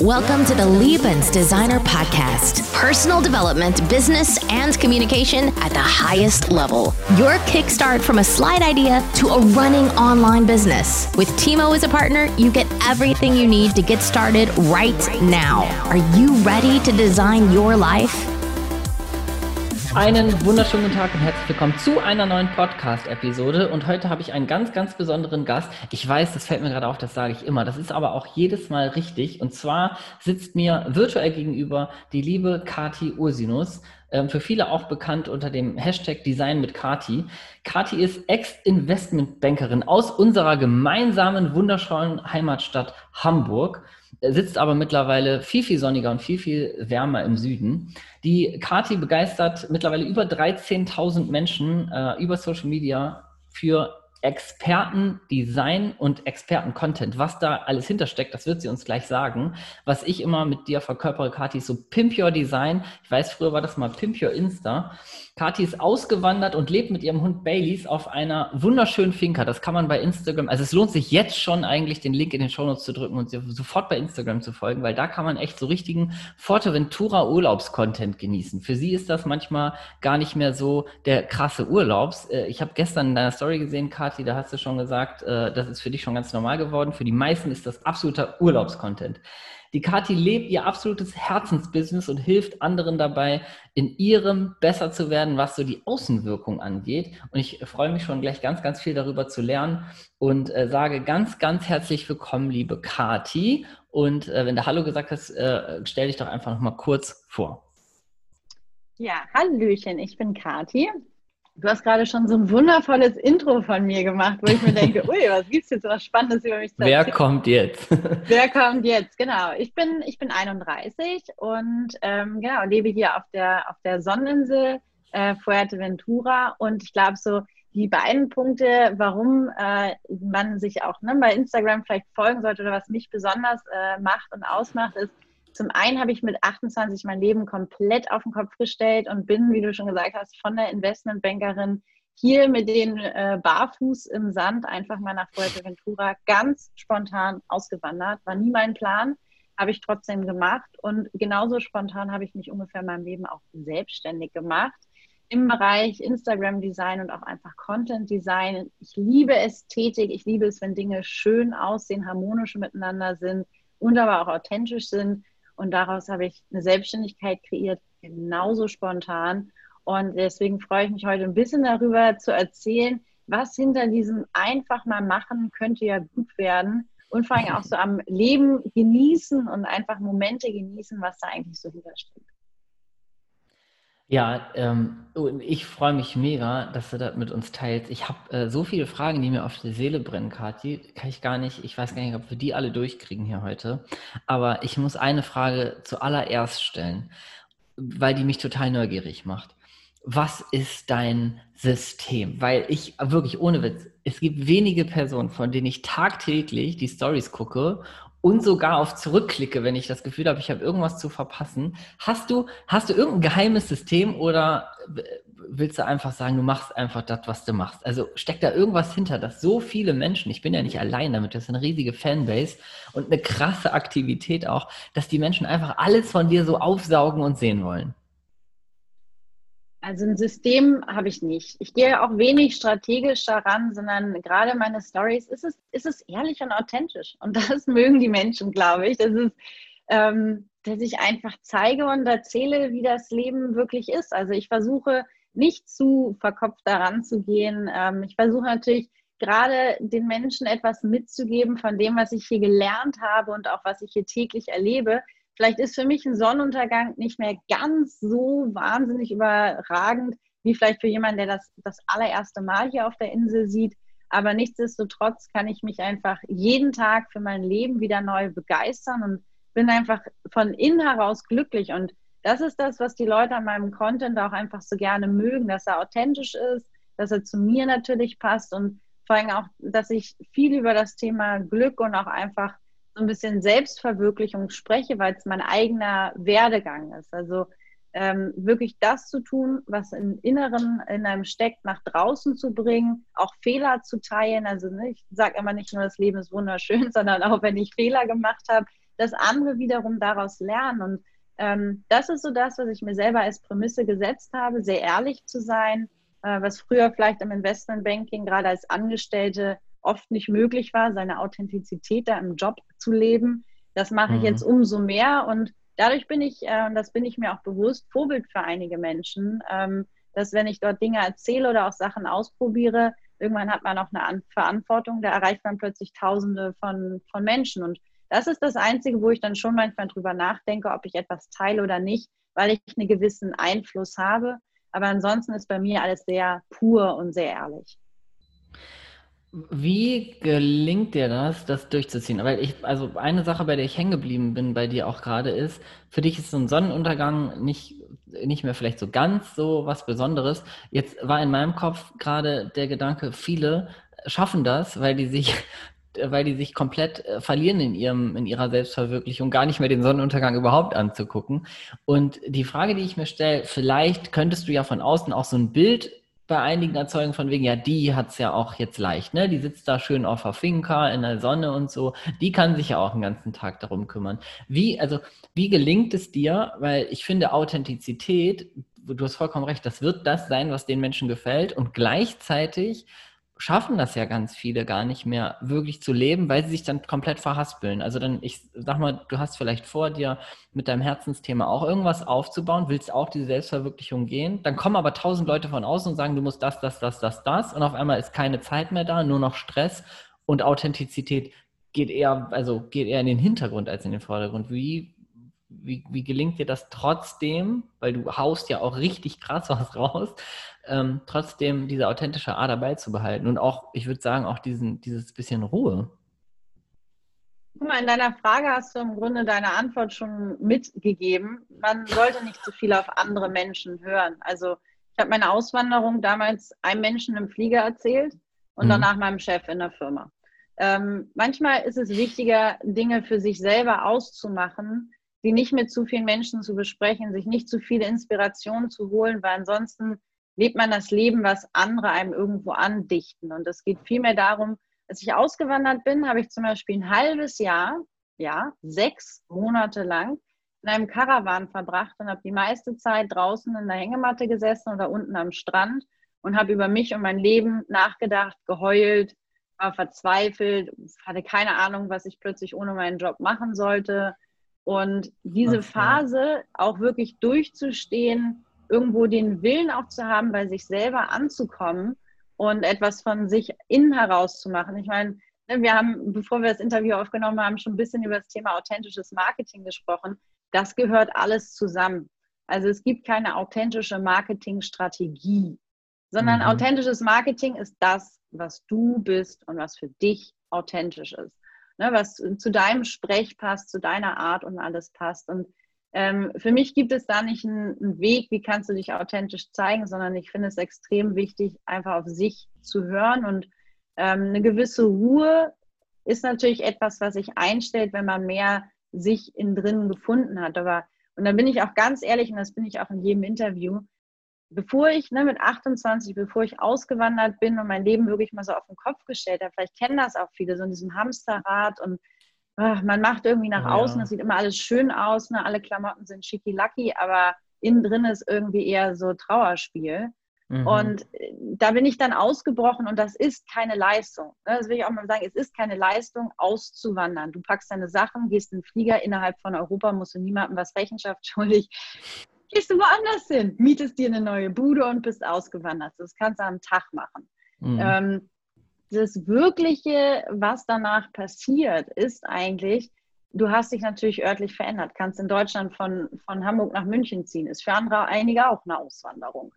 Welcome to the Liebens Designer Podcast. Personal development, business, and communication at the highest level. Your kickstart from a slide idea to a running online business. With Timo as a partner, you get everything you need to get started right now. Are you ready to design your life? Einen wunderschönen Tag und herzlich willkommen zu einer neuen Podcast-Episode. Und heute habe ich einen ganz, ganz besonderen Gast. Ich weiß, das fällt mir gerade auf, das sage ich immer. Das ist aber auch jedes Mal richtig. Und zwar sitzt mir virtuell gegenüber die liebe Kati Ursinus. Ähm, für viele auch bekannt unter dem Hashtag Design mit Kati. Kati ist Ex-Investmentbankerin aus unserer gemeinsamen wunderschönen Heimatstadt Hamburg sitzt aber mittlerweile viel, viel sonniger und viel, viel wärmer im Süden. Die Kati begeistert mittlerweile über 13.000 Menschen äh, über Social Media für Experten-Design und Experten-Content. Was da alles hintersteckt, das wird sie uns gleich sagen. Was ich immer mit dir verkörpere, Kati, ist so Pimp Your Design. Ich weiß, früher war das mal Pimp Your Insta. Kati ist ausgewandert und lebt mit ihrem Hund Baileys auf einer wunderschönen Finca. Das kann man bei Instagram, also es lohnt sich jetzt schon eigentlich, den Link in den Shownotes zu drücken und sofort bei Instagram zu folgen, weil da kann man echt so richtigen Forteventura Urlaubs-Content genießen. Für sie ist das manchmal gar nicht mehr so der krasse Urlaubs. Äh, ich habe gestern in deiner Story gesehen, Kati, da hast du schon gesagt, äh, das ist für dich schon ganz normal geworden. Für die meisten ist das absoluter Urlaubs-Content. Die Kathi lebt ihr absolutes Herzensbusiness und hilft anderen dabei, in ihrem besser zu werden, was so die Außenwirkung angeht. Und ich freue mich schon gleich ganz, ganz viel darüber zu lernen und äh, sage ganz, ganz herzlich willkommen, liebe Kathi. Und äh, wenn du Hallo gesagt hast, äh, stell dich doch einfach noch mal kurz vor. Ja, Hallöchen, ich bin Kathi. Du hast gerade schon so ein wundervolles Intro von mir gemacht, wo ich mir denke, ui, was gibt es jetzt was Spannendes über mich zu erzählen? Wer kommt jetzt? Wer kommt jetzt? Genau. Ich bin, ich bin 31 und ähm, genau, lebe hier auf der, auf der Sonneninsel äh, Fuerteventura. Und ich glaube, so die beiden Punkte, warum äh, man sich auch ne, bei Instagram vielleicht folgen sollte oder was mich besonders äh, macht und ausmacht, ist, zum einen habe ich mit 28 mein Leben komplett auf den Kopf gestellt und bin, wie du schon gesagt hast, von der Investmentbankerin hier mit den äh, Barfuß im Sand einfach mal nach Fuerteventura ganz spontan ausgewandert. War nie mein Plan, habe ich trotzdem gemacht und genauso spontan habe ich mich ungefähr in meinem Leben auch selbstständig gemacht im Bereich Instagram Design und auch einfach Content Design. Ich liebe Ästhetik, ich liebe es, wenn Dinge schön aussehen, harmonisch miteinander sind und aber auch authentisch sind. Und daraus habe ich eine Selbstständigkeit kreiert, genauso spontan. Und deswegen freue ich mich heute ein bisschen darüber zu erzählen, was hinter diesem einfach mal machen könnte ja gut werden. Und vor allem auch so am Leben genießen und einfach Momente genießen, was da eigentlich so hintersteckt. Ja, ähm, ich freue mich mega, dass du das mit uns teilst. Ich habe äh, so viele Fragen, die mir auf die Seele brennen, Kathi. Kann ich gar nicht, ich weiß gar nicht, ob wir die alle durchkriegen hier heute. Aber ich muss eine Frage zuallererst stellen, weil die mich total neugierig macht. Was ist dein System? Weil ich wirklich ohne Witz, es gibt wenige Personen, von denen ich tagtäglich die Stories gucke und sogar auf zurückklicke, wenn ich das Gefühl habe, ich habe irgendwas zu verpassen. Hast du, hast du irgendein geheimes System oder willst du einfach sagen, du machst einfach das, was du machst? Also steckt da irgendwas hinter, dass so viele Menschen, ich bin ja nicht allein damit, das ist eine riesige Fanbase und eine krasse Aktivität auch, dass die Menschen einfach alles von dir so aufsaugen und sehen wollen? Also ein System habe ich nicht. Ich gehe auch wenig strategisch daran, sondern gerade meine Stories ist es, ist es ehrlich und authentisch. Und das mögen die Menschen, glaube ich. Das ist, ähm, dass ich einfach zeige und erzähle, wie das Leben wirklich ist. Also ich versuche nicht zu verkopft daran zu gehen. Ähm, ich versuche natürlich gerade den Menschen etwas mitzugeben von dem, was ich hier gelernt habe und auch was ich hier täglich erlebe, Vielleicht ist für mich ein Sonnenuntergang nicht mehr ganz so wahnsinnig überragend, wie vielleicht für jemanden, der das das allererste Mal hier auf der Insel sieht. Aber nichtsdestotrotz kann ich mich einfach jeden Tag für mein Leben wieder neu begeistern und bin einfach von innen heraus glücklich. Und das ist das, was die Leute an meinem Content auch einfach so gerne mögen, dass er authentisch ist, dass er zu mir natürlich passt und vor allem auch, dass ich viel über das Thema Glück und auch einfach so ein bisschen Selbstverwirklichung spreche, weil es mein eigener Werdegang ist. Also ähm, wirklich das zu tun, was im Inneren in einem steckt, nach draußen zu bringen, auch Fehler zu teilen. Also ne, ich sage immer nicht nur, das Leben ist wunderschön, sondern auch wenn ich Fehler gemacht habe, dass andere wiederum daraus lernen. Und ähm, das ist so das, was ich mir selber als Prämisse gesetzt habe, sehr ehrlich zu sein, äh, was früher vielleicht im Investmentbanking gerade als Angestellte oft nicht möglich war, seine Authentizität da im Job zu leben. Das mache mhm. ich jetzt umso mehr und dadurch bin ich, äh, und das bin ich mir auch bewusst, Vorbild für einige Menschen, ähm, dass wenn ich dort Dinge erzähle oder auch Sachen ausprobiere, irgendwann hat man auch eine Verantwortung, da erreicht man plötzlich Tausende von, von Menschen. Und das ist das Einzige, wo ich dann schon manchmal drüber nachdenke, ob ich etwas teile oder nicht, weil ich einen gewissen Einfluss habe. Aber ansonsten ist bei mir alles sehr pur und sehr ehrlich. Wie gelingt dir das, das durchzuziehen? Weil ich, also eine Sache, bei der ich hängen geblieben bin bei dir auch gerade ist, für dich ist so ein Sonnenuntergang nicht, nicht mehr vielleicht so ganz so was Besonderes. Jetzt war in meinem Kopf gerade der Gedanke, viele schaffen das, weil die sich weil die sich komplett äh, verlieren in ihrem, in ihrer Selbstverwirklichung, gar nicht mehr den Sonnenuntergang überhaupt anzugucken. Und die Frage, die ich mir stelle, vielleicht könntest du ja von außen auch so ein Bild bei einigen erzeugen von wegen, ja, die hat es ja auch jetzt leicht, ne? Die sitzt da schön auf der Finca in der Sonne und so. Die kann sich ja auch den ganzen Tag darum kümmern. Wie, also, wie gelingt es dir? Weil ich finde, Authentizität, du hast vollkommen recht, das wird das sein, was den Menschen gefällt. Und gleichzeitig schaffen das ja ganz viele gar nicht mehr wirklich zu leben, weil sie sich dann komplett verhaspeln. Also dann, ich sag mal, du hast vielleicht vor dir mit deinem Herzensthema auch irgendwas aufzubauen, willst auch diese Selbstverwirklichung gehen, dann kommen aber tausend Leute von außen und sagen, du musst das, das, das, das, das und auf einmal ist keine Zeit mehr da, nur noch Stress und Authentizität geht eher, also geht eher in den Hintergrund als in den Vordergrund. Wie, wie, wie gelingt dir das trotzdem, weil du haust ja auch richtig krass was raus, ähm, trotzdem diese authentische Ader beizubehalten und auch, ich würde sagen, auch diesen, dieses bisschen Ruhe. Guck mal, in deiner Frage hast du im Grunde deine Antwort schon mitgegeben. Man sollte nicht zu viel auf andere Menschen hören. Also ich habe meine Auswanderung damals einem Menschen im Flieger erzählt und mhm. danach meinem Chef in der Firma. Ähm, manchmal ist es wichtiger, Dinge für sich selber auszumachen, sie nicht mit zu vielen Menschen zu besprechen, sich nicht zu viele Inspirationen zu holen, weil ansonsten lebt man das Leben, was andere einem irgendwo andichten. Und es geht vielmehr darum, als ich ausgewandert bin, habe ich zum Beispiel ein halbes Jahr, ja, sechs Monate lang in einem Karawan verbracht und habe die meiste Zeit draußen in der Hängematte gesessen oder unten am Strand und habe über mich und mein Leben nachgedacht, geheult, war verzweifelt, hatte keine Ahnung, was ich plötzlich ohne meinen Job machen sollte. Und diese Phase auch wirklich durchzustehen, irgendwo den Willen auch zu haben, bei sich selber anzukommen und etwas von sich innen heraus zu machen. Ich meine, ne, wir haben, bevor wir das Interview aufgenommen haben, schon ein bisschen über das Thema authentisches Marketing gesprochen. Das gehört alles zusammen. Also es gibt keine authentische Marketingstrategie, sondern mhm. authentisches Marketing ist das, was du bist und was für dich authentisch ist. Ne, was zu deinem Sprech passt, zu deiner Art und alles passt. Und ähm, für mich gibt es da nicht einen, einen, Weg, wie kannst du dich authentisch zeigen, sondern ich finde es extrem wichtig, einfach auf sich zu hören und ähm, eine gewisse Ruhe ist natürlich etwas, was sich einstellt, wenn man mehr sich innen drinnen gefunden hat. Aber, und da bin ich auch ganz ehrlich, und das bin ich auch in jedem Interview, bevor ich ne, mit 28, bevor ich ausgewandert bin und mein Leben wirklich mal so auf den Kopf gestellt habe, vielleicht kennen das auch viele, so in diesem Hamsterrad und ach, man macht irgendwie nach ja. außen, das sieht immer alles schön aus, ne? alle Klamotten sind schicki-lacki, aber innen drin ist irgendwie eher so Trauerspiel. Mhm. Und äh, da bin ich dann ausgebrochen und das ist keine Leistung. Ne? Das will ich auch mal sagen, es ist keine Leistung, auszuwandern. Du packst deine Sachen, gehst in den Flieger innerhalb von Europa, musst du niemandem was Rechenschaft schuldig. Gehst du woanders hin, mietest dir eine neue Bude und bist ausgewandert. Das kannst du am Tag machen. Mhm. Ähm, das Wirkliche, was danach passiert, ist eigentlich, du hast dich natürlich örtlich verändert, kannst in Deutschland von, von Hamburg nach München ziehen, ist für andere einige auch eine Auswanderung.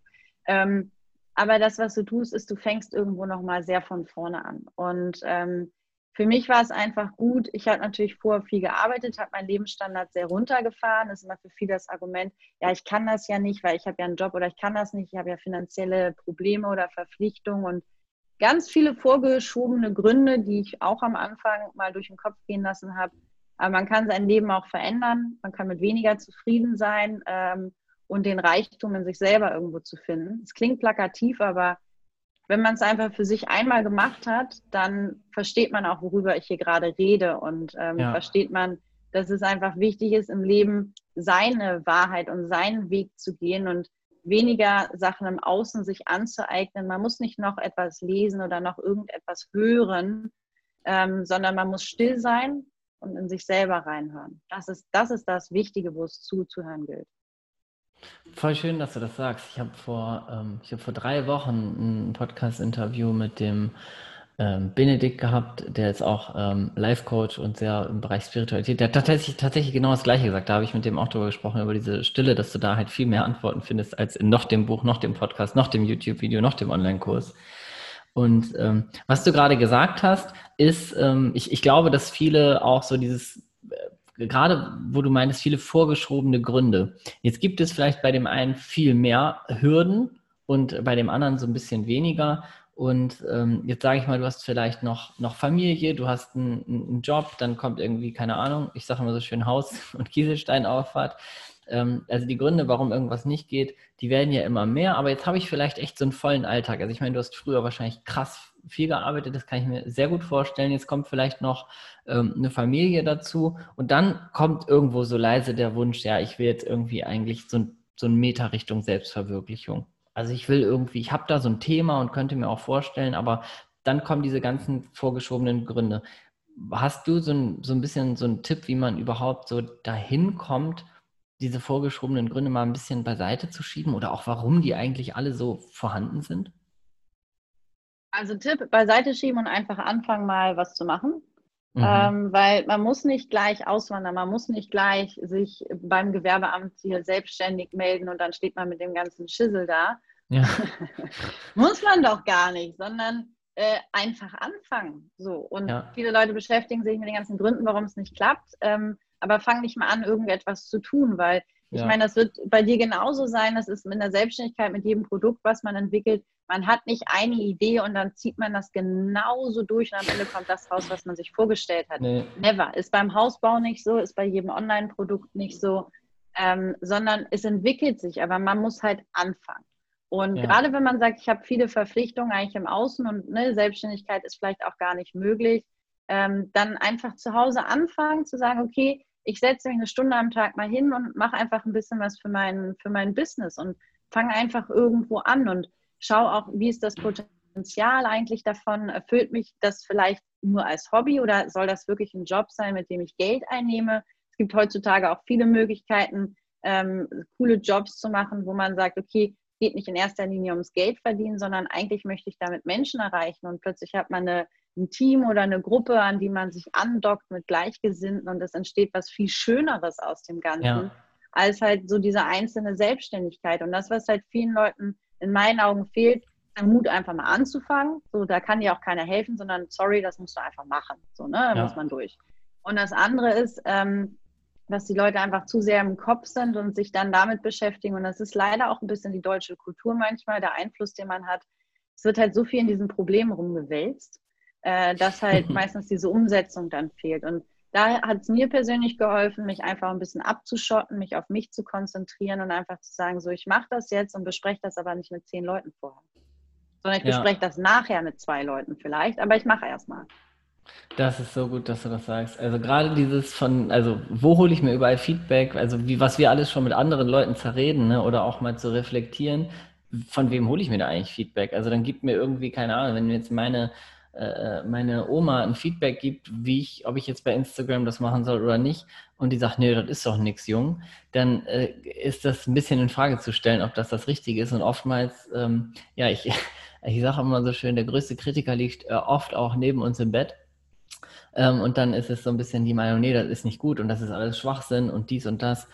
Ähm, aber das, was du tust, ist, du fängst irgendwo nochmal sehr von vorne an. Und ähm, für mich war es einfach gut. Ich habe natürlich vorher viel gearbeitet, habe meinen Lebensstandard sehr runtergefahren. Das ist immer für viele das Argument, ja, ich kann das ja nicht, weil ich habe ja einen Job oder ich kann das nicht, ich habe ja finanzielle Probleme oder Verpflichtungen und ganz viele vorgeschobene Gründe, die ich auch am Anfang mal durch den Kopf gehen lassen habe. Aber man kann sein Leben auch verändern, man kann mit weniger zufrieden sein ähm, und den Reichtum in sich selber irgendwo zu finden. Es klingt plakativ, aber wenn man es einfach für sich einmal gemacht hat, dann versteht man auch, worüber ich hier gerade rede und ähm, ja. versteht man, dass es einfach wichtig ist, im Leben seine Wahrheit und seinen Weg zu gehen und weniger Sachen im Außen sich anzueignen. Man muss nicht noch etwas lesen oder noch irgendetwas hören, ähm, sondern man muss still sein und in sich selber reinhören. Das ist, das ist das Wichtige, wo es zuzuhören gilt. Voll schön, dass du das sagst. Ich habe vor, ähm, hab vor drei Wochen ein Podcast-Interview mit dem ähm, Benedikt gehabt, der ist auch ähm, Life-Coach und sehr im Bereich Spiritualität. Der hat tatsächlich, tatsächlich genau das Gleiche gesagt. Da habe ich mit dem auch darüber gesprochen, über diese Stille, dass du da halt viel mehr Antworten findest als in noch dem Buch, noch dem Podcast, noch dem YouTube-Video, noch dem Online-Kurs. Und ähm, was du gerade gesagt hast, ist, ähm, ich, ich glaube, dass viele auch so dieses, äh, gerade wo du meinst, viele vorgeschobene Gründe. Jetzt gibt es vielleicht bei dem einen viel mehr Hürden und bei dem anderen so ein bisschen weniger. Und ähm, jetzt sage ich mal, du hast vielleicht noch, noch Familie, du hast einen, einen Job, dann kommt irgendwie, keine Ahnung, ich sage immer so schön Haus- und Kieselsteinauffahrt. Ähm, also die Gründe, warum irgendwas nicht geht, die werden ja immer mehr. Aber jetzt habe ich vielleicht echt so einen vollen Alltag. Also ich meine, du hast früher wahrscheinlich krass viel gearbeitet, das kann ich mir sehr gut vorstellen. Jetzt kommt vielleicht noch ähm, eine Familie dazu und dann kommt irgendwo so leise der Wunsch, ja, ich will jetzt irgendwie eigentlich so, so ein Meter Richtung Selbstverwirklichung. Also ich will irgendwie, ich habe da so ein Thema und könnte mir auch vorstellen, aber dann kommen diese ganzen vorgeschobenen Gründe. Hast du so ein, so ein bisschen so einen Tipp, wie man überhaupt so dahin kommt, diese vorgeschobenen Gründe mal ein bisschen beiseite zu schieben oder auch warum die eigentlich alle so vorhanden sind? Also Tipp, beiseite schieben und einfach anfangen, mal was zu machen. Mhm. Ähm, weil man muss nicht gleich auswandern, man muss nicht gleich sich beim Gewerbeamt hier selbstständig melden und dann steht man mit dem ganzen Schissel da. Ja. muss man doch gar nicht, sondern äh, einfach anfangen. So. Und ja. viele Leute beschäftigen sich mit den ganzen Gründen, warum es nicht klappt. Ähm, aber fang nicht mal an, irgendetwas zu tun, weil ich ja. meine, das wird bei dir genauso sein. Das ist in der Selbstständigkeit mit jedem Produkt, was man entwickelt. Man hat nicht eine Idee und dann zieht man das genauso durch und am Ende kommt das raus, was man sich vorgestellt hat. Nee. Never. Ist beim Hausbau nicht so, ist bei jedem Online-Produkt nicht so, ähm, sondern es entwickelt sich, aber man muss halt anfangen. Und ja. gerade wenn man sagt, ich habe viele Verpflichtungen eigentlich im Außen und ne, Selbstständigkeit ist vielleicht auch gar nicht möglich, ähm, dann einfach zu Hause anfangen, zu sagen, okay, ich setze mich eine Stunde am Tag mal hin und mache einfach ein bisschen was für mein, für mein Business und fange einfach irgendwo an und schaue auch, wie ist das Potenzial eigentlich davon? Erfüllt mich das vielleicht nur als Hobby oder soll das wirklich ein Job sein, mit dem ich Geld einnehme? Es gibt heutzutage auch viele Möglichkeiten, ähm, coole Jobs zu machen, wo man sagt, okay, geht nicht in erster Linie ums Geld verdienen, sondern eigentlich möchte ich damit Menschen erreichen und plötzlich hat man eine ein Team oder eine Gruppe, an die man sich andockt mit Gleichgesinnten und es entsteht was viel Schöneres aus dem Ganzen, ja. als halt so diese einzelne Selbstständigkeit. Und das, was halt vielen Leuten in meinen Augen fehlt, der Mut einfach mal anzufangen. So, da kann dir auch keiner helfen, sondern sorry, das musst du einfach machen. So, ne, da ja. muss man durch. Und das andere ist, ähm, dass die Leute einfach zu sehr im Kopf sind und sich dann damit beschäftigen. Und das ist leider auch ein bisschen die deutsche Kultur manchmal, der Einfluss, den man hat. Es wird halt so viel in diesen Problemen rumgewälzt äh, dass halt meistens diese Umsetzung dann fehlt. Und da hat es mir persönlich geholfen, mich einfach ein bisschen abzuschotten, mich auf mich zu konzentrieren und einfach zu sagen, so ich mache das jetzt und bespreche das aber nicht mit zehn Leuten vorher. Sondern ich ja. bespreche das nachher mit zwei Leuten vielleicht, aber ich mache erstmal. Das ist so gut, dass du das sagst. Also gerade dieses von, also wo hole ich mir überall Feedback, also wie was wir alles schon mit anderen Leuten zerreden, ne? oder auch mal zu reflektieren, von wem hole ich mir da eigentlich Feedback? Also dann gibt mir irgendwie, keine Ahnung, wenn jetzt meine äh, meine Oma ein Feedback gibt, wie ich, ob ich jetzt bei Instagram das machen soll oder nicht, und die sagt, nee, das ist doch nichts, Jung, dann äh, ist das ein bisschen in Frage zu stellen, ob das das Richtige ist. Und oftmals, ähm, ja, ich, ich sage immer so schön, der größte Kritiker liegt äh, oft auch neben uns im Bett. Ähm, und dann ist es so ein bisschen die Meinung, nee, das ist nicht gut und das ist alles Schwachsinn und dies und das.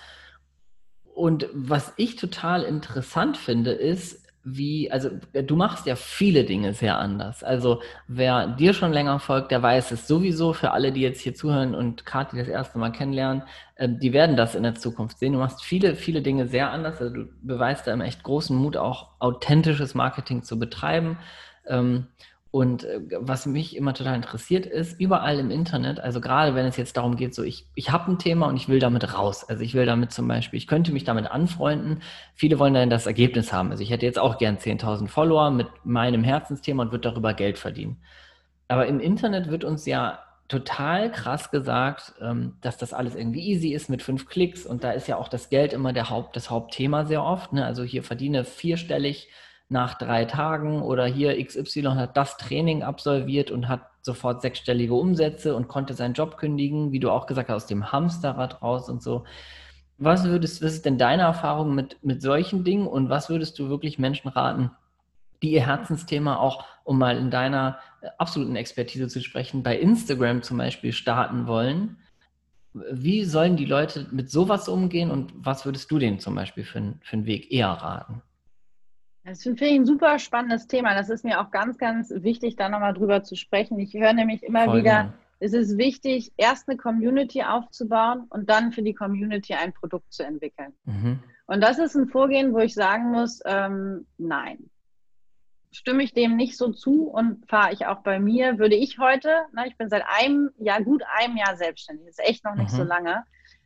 Und was ich total interessant finde, ist, wie, also äh, du machst ja viele Dinge sehr anders. Also wer dir schon länger folgt, der weiß es sowieso. Für alle, die jetzt hier zuhören und Kathi das erste Mal kennenlernen, äh, die werden das in der Zukunft sehen. Du machst viele, viele Dinge sehr anders. Also du beweist da im echt großen Mut, auch authentisches Marketing zu betreiben. Ähm, und äh, was mich immer total interessiert ist, überall im Internet, also gerade wenn es jetzt darum geht, so ich, ich habe ein Thema und ich will damit raus. Also ich will damit zum Beispiel, ich könnte mich damit anfreunden. Viele wollen dann das Ergebnis haben. Also ich hätte jetzt auch gern 10.000 Follower mit meinem Herzensthema und würde darüber Geld verdienen. Aber im Internet wird uns ja total krass gesagt, ähm, dass das alles irgendwie easy ist mit fünf Klicks und da ist ja auch das Geld immer der Haupt, das Hauptthema sehr oft. Ne? Also hier verdiene vierstellig nach drei Tagen oder hier XY hat das Training absolviert und hat sofort sechsstellige Umsätze und konnte seinen Job kündigen, wie du auch gesagt hast, aus dem Hamsterrad raus und so. Was würdest, was ist denn deine Erfahrung mit, mit solchen Dingen und was würdest du wirklich Menschen raten, die ihr Herzensthema auch, um mal in deiner äh, absoluten Expertise zu sprechen, bei Instagram zum Beispiel starten wollen? Wie sollen die Leute mit sowas umgehen und was würdest du denen zum Beispiel für, für einen Weg eher raten? Das finde ich ein super spannendes Thema. Das ist mir auch ganz, ganz wichtig, da nochmal drüber zu sprechen. Ich höre nämlich immer Voll wieder, gerne. es ist wichtig, erst eine Community aufzubauen und dann für die Community ein Produkt zu entwickeln. Mhm. Und das ist ein Vorgehen, wo ich sagen muss, ähm, nein. Stimme ich dem nicht so zu und fahre ich auch bei mir, würde ich heute, ne, ich bin seit einem Jahr, gut einem Jahr selbstständig, das ist echt noch nicht mhm. so lange.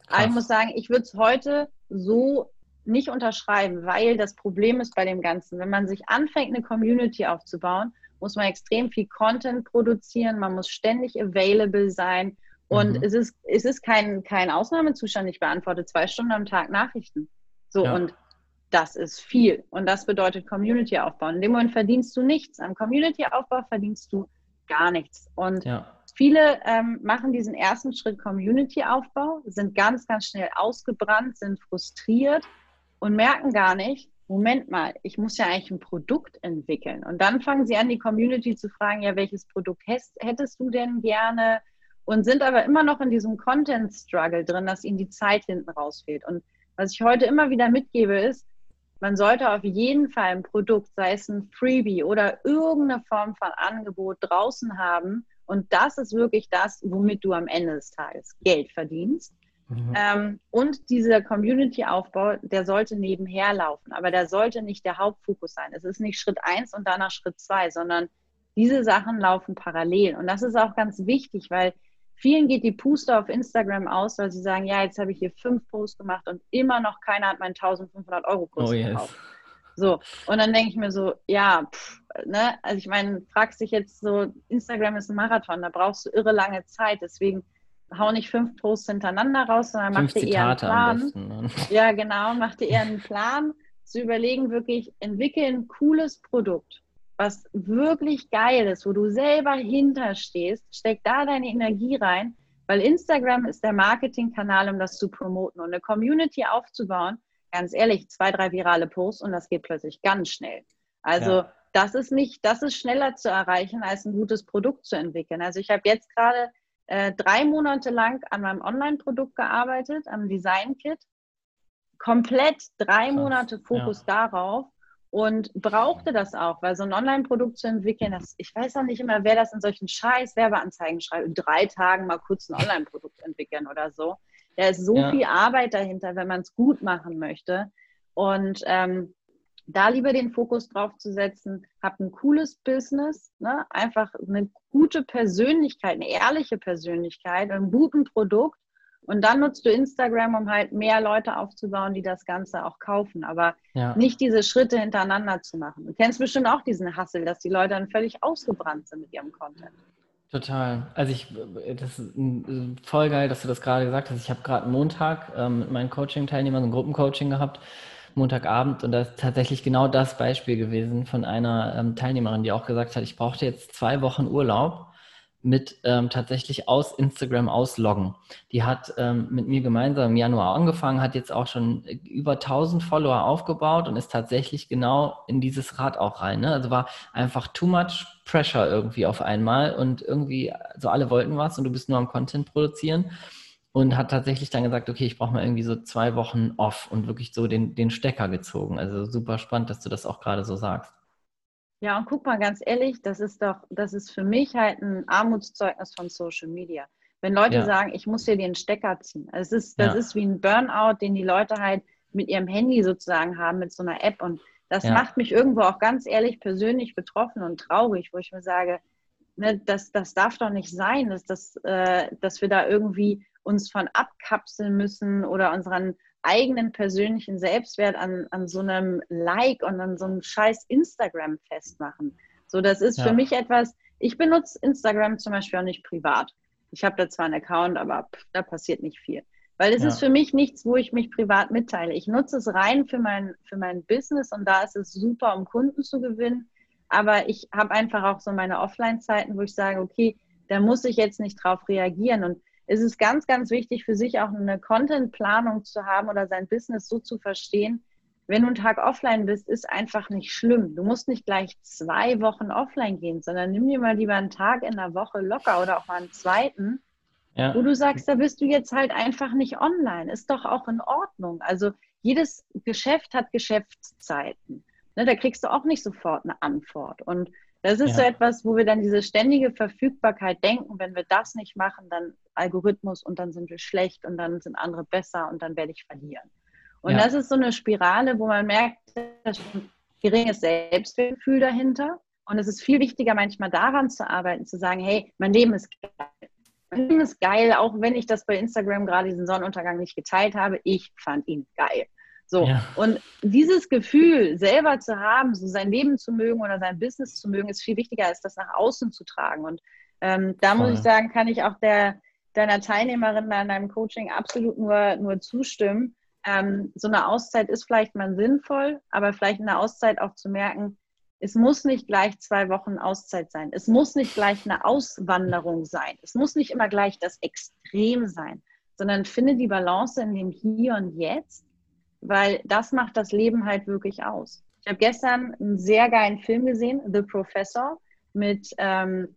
Krass. Aber ich muss sagen, ich würde es heute so nicht unterschreiben, weil das Problem ist bei dem Ganzen, wenn man sich anfängt, eine Community aufzubauen, muss man extrem viel Content produzieren, man muss ständig available sein und mhm. es ist, es ist kein, kein Ausnahmezustand. Ich beantworte zwei Stunden am Tag Nachrichten. So ja. und das ist viel und das bedeutet Community aufbau. In dem Moment verdienst du nichts. Am Community Aufbau verdienst du gar nichts. Und ja. viele ähm, machen diesen ersten Schritt Community Aufbau, sind ganz, ganz schnell ausgebrannt, sind frustriert und merken gar nicht, Moment mal, ich muss ja eigentlich ein Produkt entwickeln. Und dann fangen sie an, die Community zu fragen, ja, welches Produkt hättest du denn gerne? Und sind aber immer noch in diesem Content-Struggle drin, dass ihnen die Zeit hinten rausfehlt. Und was ich heute immer wieder mitgebe, ist, man sollte auf jeden Fall ein Produkt, sei es ein Freebie oder irgendeine Form von Angebot draußen haben. Und das ist wirklich das, womit du am Ende des Tages Geld verdienst. Mhm. Ähm, und dieser Community-Aufbau, der sollte nebenher laufen, aber der sollte nicht der Hauptfokus sein. Es ist nicht Schritt eins und danach Schritt zwei, sondern diese Sachen laufen parallel. Und das ist auch ganz wichtig, weil vielen geht die Puste auf Instagram aus, weil sie sagen, ja, jetzt habe ich hier fünf Posts gemacht und immer noch keiner hat meinen 1500 Euro Kurs oh, gekauft. So, und dann denke ich mir so, ja, pff, ne, also ich meine, fragst dich jetzt so, Instagram ist ein Marathon, da brauchst du irre lange Zeit, deswegen hau nicht fünf Posts hintereinander raus, sondern mach dir eher einen Plan. Besten, ne? Ja, genau, mach dir eher einen Plan, zu überlegen, wirklich entwickeln ein cooles Produkt, was wirklich geil ist, wo du selber hinterstehst, steck da deine Energie rein, weil Instagram ist der Marketingkanal, um das zu promoten und eine Community aufzubauen. Ganz ehrlich, zwei, drei virale Posts und das geht plötzlich ganz schnell. Also ja. das ist nicht, das ist schneller zu erreichen, als ein gutes Produkt zu entwickeln. Also ich habe jetzt gerade äh, drei Monate lang an meinem Online-Produkt gearbeitet, am Design-Kit. Komplett drei Krass. Monate Fokus ja. darauf und brauchte das auch, weil so ein Online-Produkt zu entwickeln, das, ich weiß auch nicht immer, wer das in solchen scheiß Werbeanzeigen schreibt, in drei Tagen mal kurz ein Online-Produkt entwickeln oder so. Da ist so ja. viel Arbeit dahinter, wenn man es gut machen möchte. Und ähm, da lieber den Fokus drauf zu setzen, hab ein cooles Business, ne? einfach eine gute Persönlichkeit, eine ehrliche Persönlichkeit, ein gutes Produkt und dann nutzt du Instagram, um halt mehr Leute aufzubauen, die das Ganze auch kaufen, aber ja. nicht diese Schritte hintereinander zu machen. Du kennst bestimmt auch diesen Hassel, dass die Leute dann völlig ausgebrannt sind mit ihrem Content. Total. Also ich, das ist voll geil, dass du das gerade gesagt hast. Ich habe gerade Montag ähm, mit meinen Coaching-Teilnehmern ein Gruppencoaching gehabt Montagabend und das ist tatsächlich genau das Beispiel gewesen von einer ähm, Teilnehmerin, die auch gesagt hat, ich brauchte jetzt zwei Wochen Urlaub mit ähm, tatsächlich aus Instagram ausloggen. Die hat ähm, mit mir gemeinsam im Januar angefangen, hat jetzt auch schon über 1000 Follower aufgebaut und ist tatsächlich genau in dieses Rad auch rein. Ne? Also war einfach too much pressure irgendwie auf einmal und irgendwie, so alle wollten was und du bist nur am Content produzieren und hat tatsächlich dann gesagt, okay, ich brauche mal irgendwie so zwei Wochen off und wirklich so den, den Stecker gezogen. Also super spannend, dass du das auch gerade so sagst. Ja, und guck mal ganz ehrlich, das ist doch, das ist für mich halt ein Armutszeugnis von Social Media. Wenn Leute ja. sagen, ich muss hier den Stecker ziehen. es ist, das ja. ist wie ein Burnout, den die Leute halt mit ihrem Handy sozusagen haben, mit so einer App. Und das ja. macht mich irgendwo auch ganz ehrlich persönlich betroffen und traurig, wo ich mir sage, ne, das, das darf doch nicht sein, dass, das, äh, dass wir da irgendwie uns von abkapseln müssen oder unseren eigenen persönlichen Selbstwert an, an so einem Like und an so einem scheiß Instagram festmachen. So, das ist ja. für mich etwas, ich benutze Instagram zum Beispiel auch nicht privat. Ich habe da zwar einen Account, aber pff, da passiert nicht viel. Weil es ja. ist für mich nichts, wo ich mich privat mitteile. Ich nutze es rein für mein, für mein Business und da ist es super, um Kunden zu gewinnen. Aber ich habe einfach auch so meine Offline-Zeiten, wo ich sage, okay, da muss ich jetzt nicht drauf reagieren. Und es ist ganz, ganz wichtig für sich auch eine Content-Planung zu haben oder sein Business so zu verstehen. Wenn du einen Tag offline bist, ist einfach nicht schlimm. Du musst nicht gleich zwei Wochen offline gehen, sondern nimm dir mal lieber einen Tag in der Woche locker oder auch mal einen zweiten ja. wo du sagst, da bist du jetzt halt einfach nicht online. Ist doch auch in Ordnung. Also jedes Geschäft hat Geschäftszeiten. Ne, da kriegst du auch nicht sofort eine Antwort. Und das ist ja. so etwas, wo wir dann diese ständige Verfügbarkeit denken, wenn wir das nicht machen, dann Algorithmus und dann sind wir schlecht und dann sind andere besser und dann werde ich verlieren. Und ja. das ist so eine Spirale, wo man merkt, da ist ein geringes Selbstwertgefühl dahinter. Und es ist viel wichtiger, manchmal daran zu arbeiten, zu sagen, hey, mein Leben ist geil Film ist geil, auch wenn ich das bei Instagram gerade diesen Sonnenuntergang nicht geteilt habe. Ich fand ihn geil. So. Ja. Und dieses Gefühl selber zu haben, so sein Leben zu mögen oder sein Business zu mögen, ist viel wichtiger, als das nach außen zu tragen. Und ähm, da Voll. muss ich sagen, kann ich auch der, deiner Teilnehmerin an deinem Coaching absolut nur, nur zustimmen. Ähm, so eine Auszeit ist vielleicht mal sinnvoll, aber vielleicht eine Auszeit auch zu merken, es muss nicht gleich zwei Wochen Auszeit sein. Es muss nicht gleich eine Auswanderung sein. Es muss nicht immer gleich das Extrem sein, sondern finde die Balance in dem Hier und Jetzt, weil das macht das Leben halt wirklich aus. Ich habe gestern einen sehr geilen Film gesehen, The Professor, mit ähm,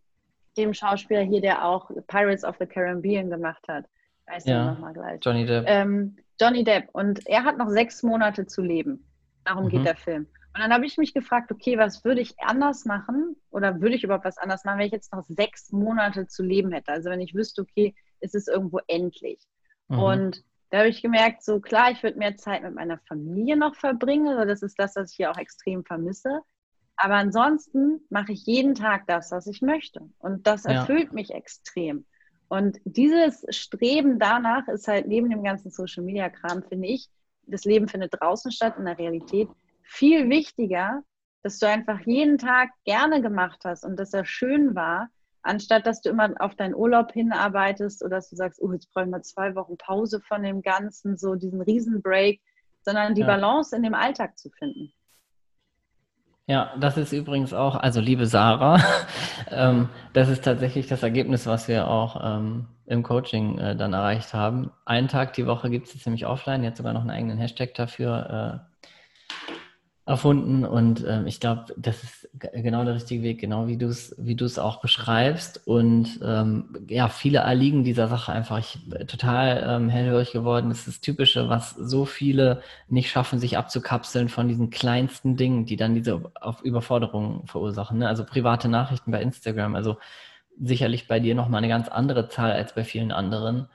dem Schauspieler hier, der auch Pirates of the Caribbean gemacht hat. Weiß ja, nochmal gleich. Johnny Depp. Ähm, Johnny Depp. Und er hat noch sechs Monate zu leben. Darum mhm. geht der Film. Und dann habe ich mich gefragt, okay, was würde ich anders machen oder würde ich überhaupt was anders machen, wenn ich jetzt noch sechs Monate zu leben hätte? Also wenn ich wüsste, okay, es ist irgendwo endlich. Mhm. Und da habe ich gemerkt, so klar, ich würde mehr Zeit mit meiner Familie noch verbringen. Also das ist das, was ich hier auch extrem vermisse. Aber ansonsten mache ich jeden Tag das, was ich möchte. Und das erfüllt ja. mich extrem. Und dieses Streben danach ist halt neben dem ganzen Social Media Kram, finde ich, das Leben findet draußen statt in der Realität viel wichtiger, dass du einfach jeden Tag gerne gemacht hast und dass er schön war, anstatt dass du immer auf deinen Urlaub hinarbeitest oder dass du sagst, oh, jetzt brauchen wir zwei Wochen Pause von dem Ganzen, so diesen Riesenbreak, sondern die ja. Balance in dem Alltag zu finden. Ja, das ist übrigens auch, also liebe Sarah, ähm, das ist tatsächlich das Ergebnis, was wir auch ähm, im Coaching äh, dann erreicht haben. Einen Tag die Woche gibt es jetzt nämlich offline, jetzt sogar noch einen eigenen Hashtag dafür. Äh, erfunden und ähm, ich glaube, das ist genau der richtige Weg, genau wie du es wie du auch beschreibst und ähm, ja, viele erliegen dieser Sache einfach ich, total ähm, hellhörig geworden. Das ist das Typische, was so viele nicht schaffen, sich abzukapseln von diesen kleinsten Dingen, die dann diese auf Überforderungen verursachen. Ne? Also private Nachrichten bei Instagram, also sicherlich bei dir nochmal eine ganz andere Zahl als bei vielen anderen.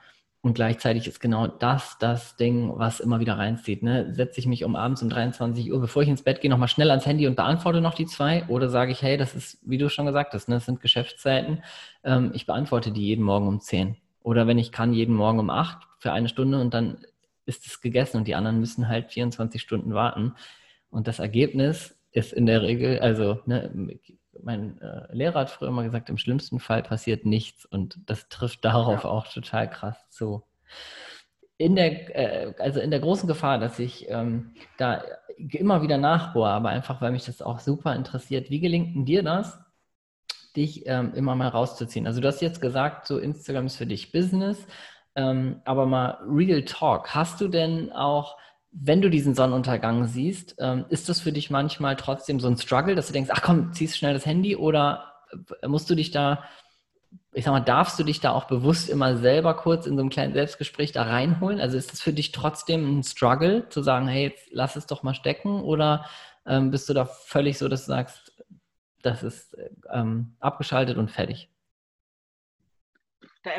Und gleichzeitig ist genau das das Ding, was immer wieder reinzieht. Ne? Setze ich mich um abends um 23 Uhr, bevor ich ins Bett gehe, nochmal schnell ans Handy und beantworte noch die zwei? Oder sage ich, hey, das ist, wie du schon gesagt hast, ne? das sind Geschäftszeiten. Ähm, ich beantworte die jeden Morgen um 10. Oder wenn ich kann, jeden Morgen um 8 für eine Stunde und dann ist es gegessen und die anderen müssen halt 24 Stunden warten. Und das Ergebnis ist in der Regel, also ne, mein äh, Lehrer hat früher immer gesagt, im schlimmsten Fall passiert nichts und das trifft darauf ja. auch total krass zu. In der, äh, also in der großen Gefahr, dass ich ähm, da immer wieder nachbohre, aber einfach, weil mich das auch super interessiert. Wie gelingt denn dir das, dich ähm, immer mal rauszuziehen? Also du hast jetzt gesagt, so Instagram ist für dich Business, ähm, aber mal Real Talk. Hast du denn auch wenn du diesen Sonnenuntergang siehst, ähm, ist das für dich manchmal trotzdem so ein Struggle, dass du denkst, ach komm, ziehst schnell das Handy oder äh, musst du dich da, ich sag mal, darfst du dich da auch bewusst immer selber kurz in so einem kleinen Selbstgespräch da reinholen? Also ist das für dich trotzdem ein Struggle, zu sagen, hey, jetzt lass es doch mal stecken oder ähm, bist du da völlig so, dass du sagst, das ist ähm, abgeschaltet und fertig?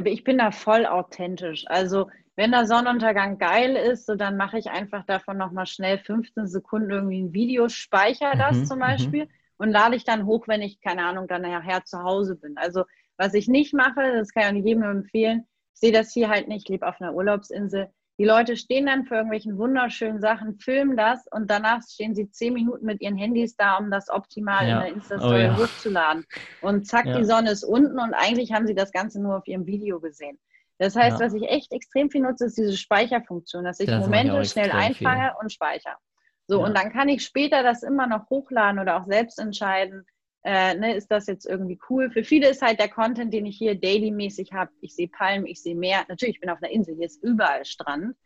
Ich bin da voll authentisch. Also wenn der Sonnenuntergang geil ist, so dann mache ich einfach davon nochmal schnell 15 Sekunden irgendwie ein Video, speichere das mhm, zum mhm. Beispiel und lade ich dann hoch, wenn ich, keine Ahnung, dann nachher zu Hause bin. Also was ich nicht mache, das kann ich auch jedem nur empfehlen, ich sehe das hier halt nicht, ich lebe auf einer Urlaubsinsel, Die Leute stehen dann für irgendwelchen wunderschönen Sachen, filmen das und danach stehen sie zehn Minuten mit ihren Handys da, um das optimal ja. in der Insta-Story oh, ja. hochzuladen. Und zack, ja. die Sonne ist unten und eigentlich haben sie das Ganze nur auf ihrem Video gesehen. Das heißt, was ich echt extrem viel nutze, ist diese Speicherfunktion, dass ich das Momente schnell einfange viel. und speichere. So, und dann kann ich später das immer noch hochladen oder auch selbst entscheiden, äh, ne, ist das jetzt irgendwie cool? Für viele ist halt der Content, den ich hier daily-mäßig habe. Ich sehe Palmen, ich sehe Meer. Natürlich, ich bin auf einer Insel, hier ist überall Strand.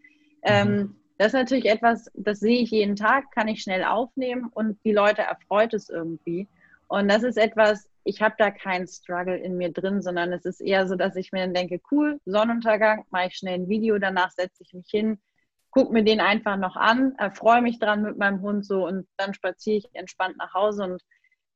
Ähm, mhm. das ist natürlich etwas, das sehe ich jeden Tag, kann ich schnell aufnehmen und die Leute erfreut es irgendwie. Und das ist etwas, ich habe da keinen Struggle in mir drin, sondern es ist eher so, dass ich mir dann denke, cool, Sonnenuntergang, mache ich schnell ein Video, danach setze ich mich hin, gucke mir den einfach noch an, erfreue mich dran mit meinem Hund so und dann spaziere ich entspannt nach Hause und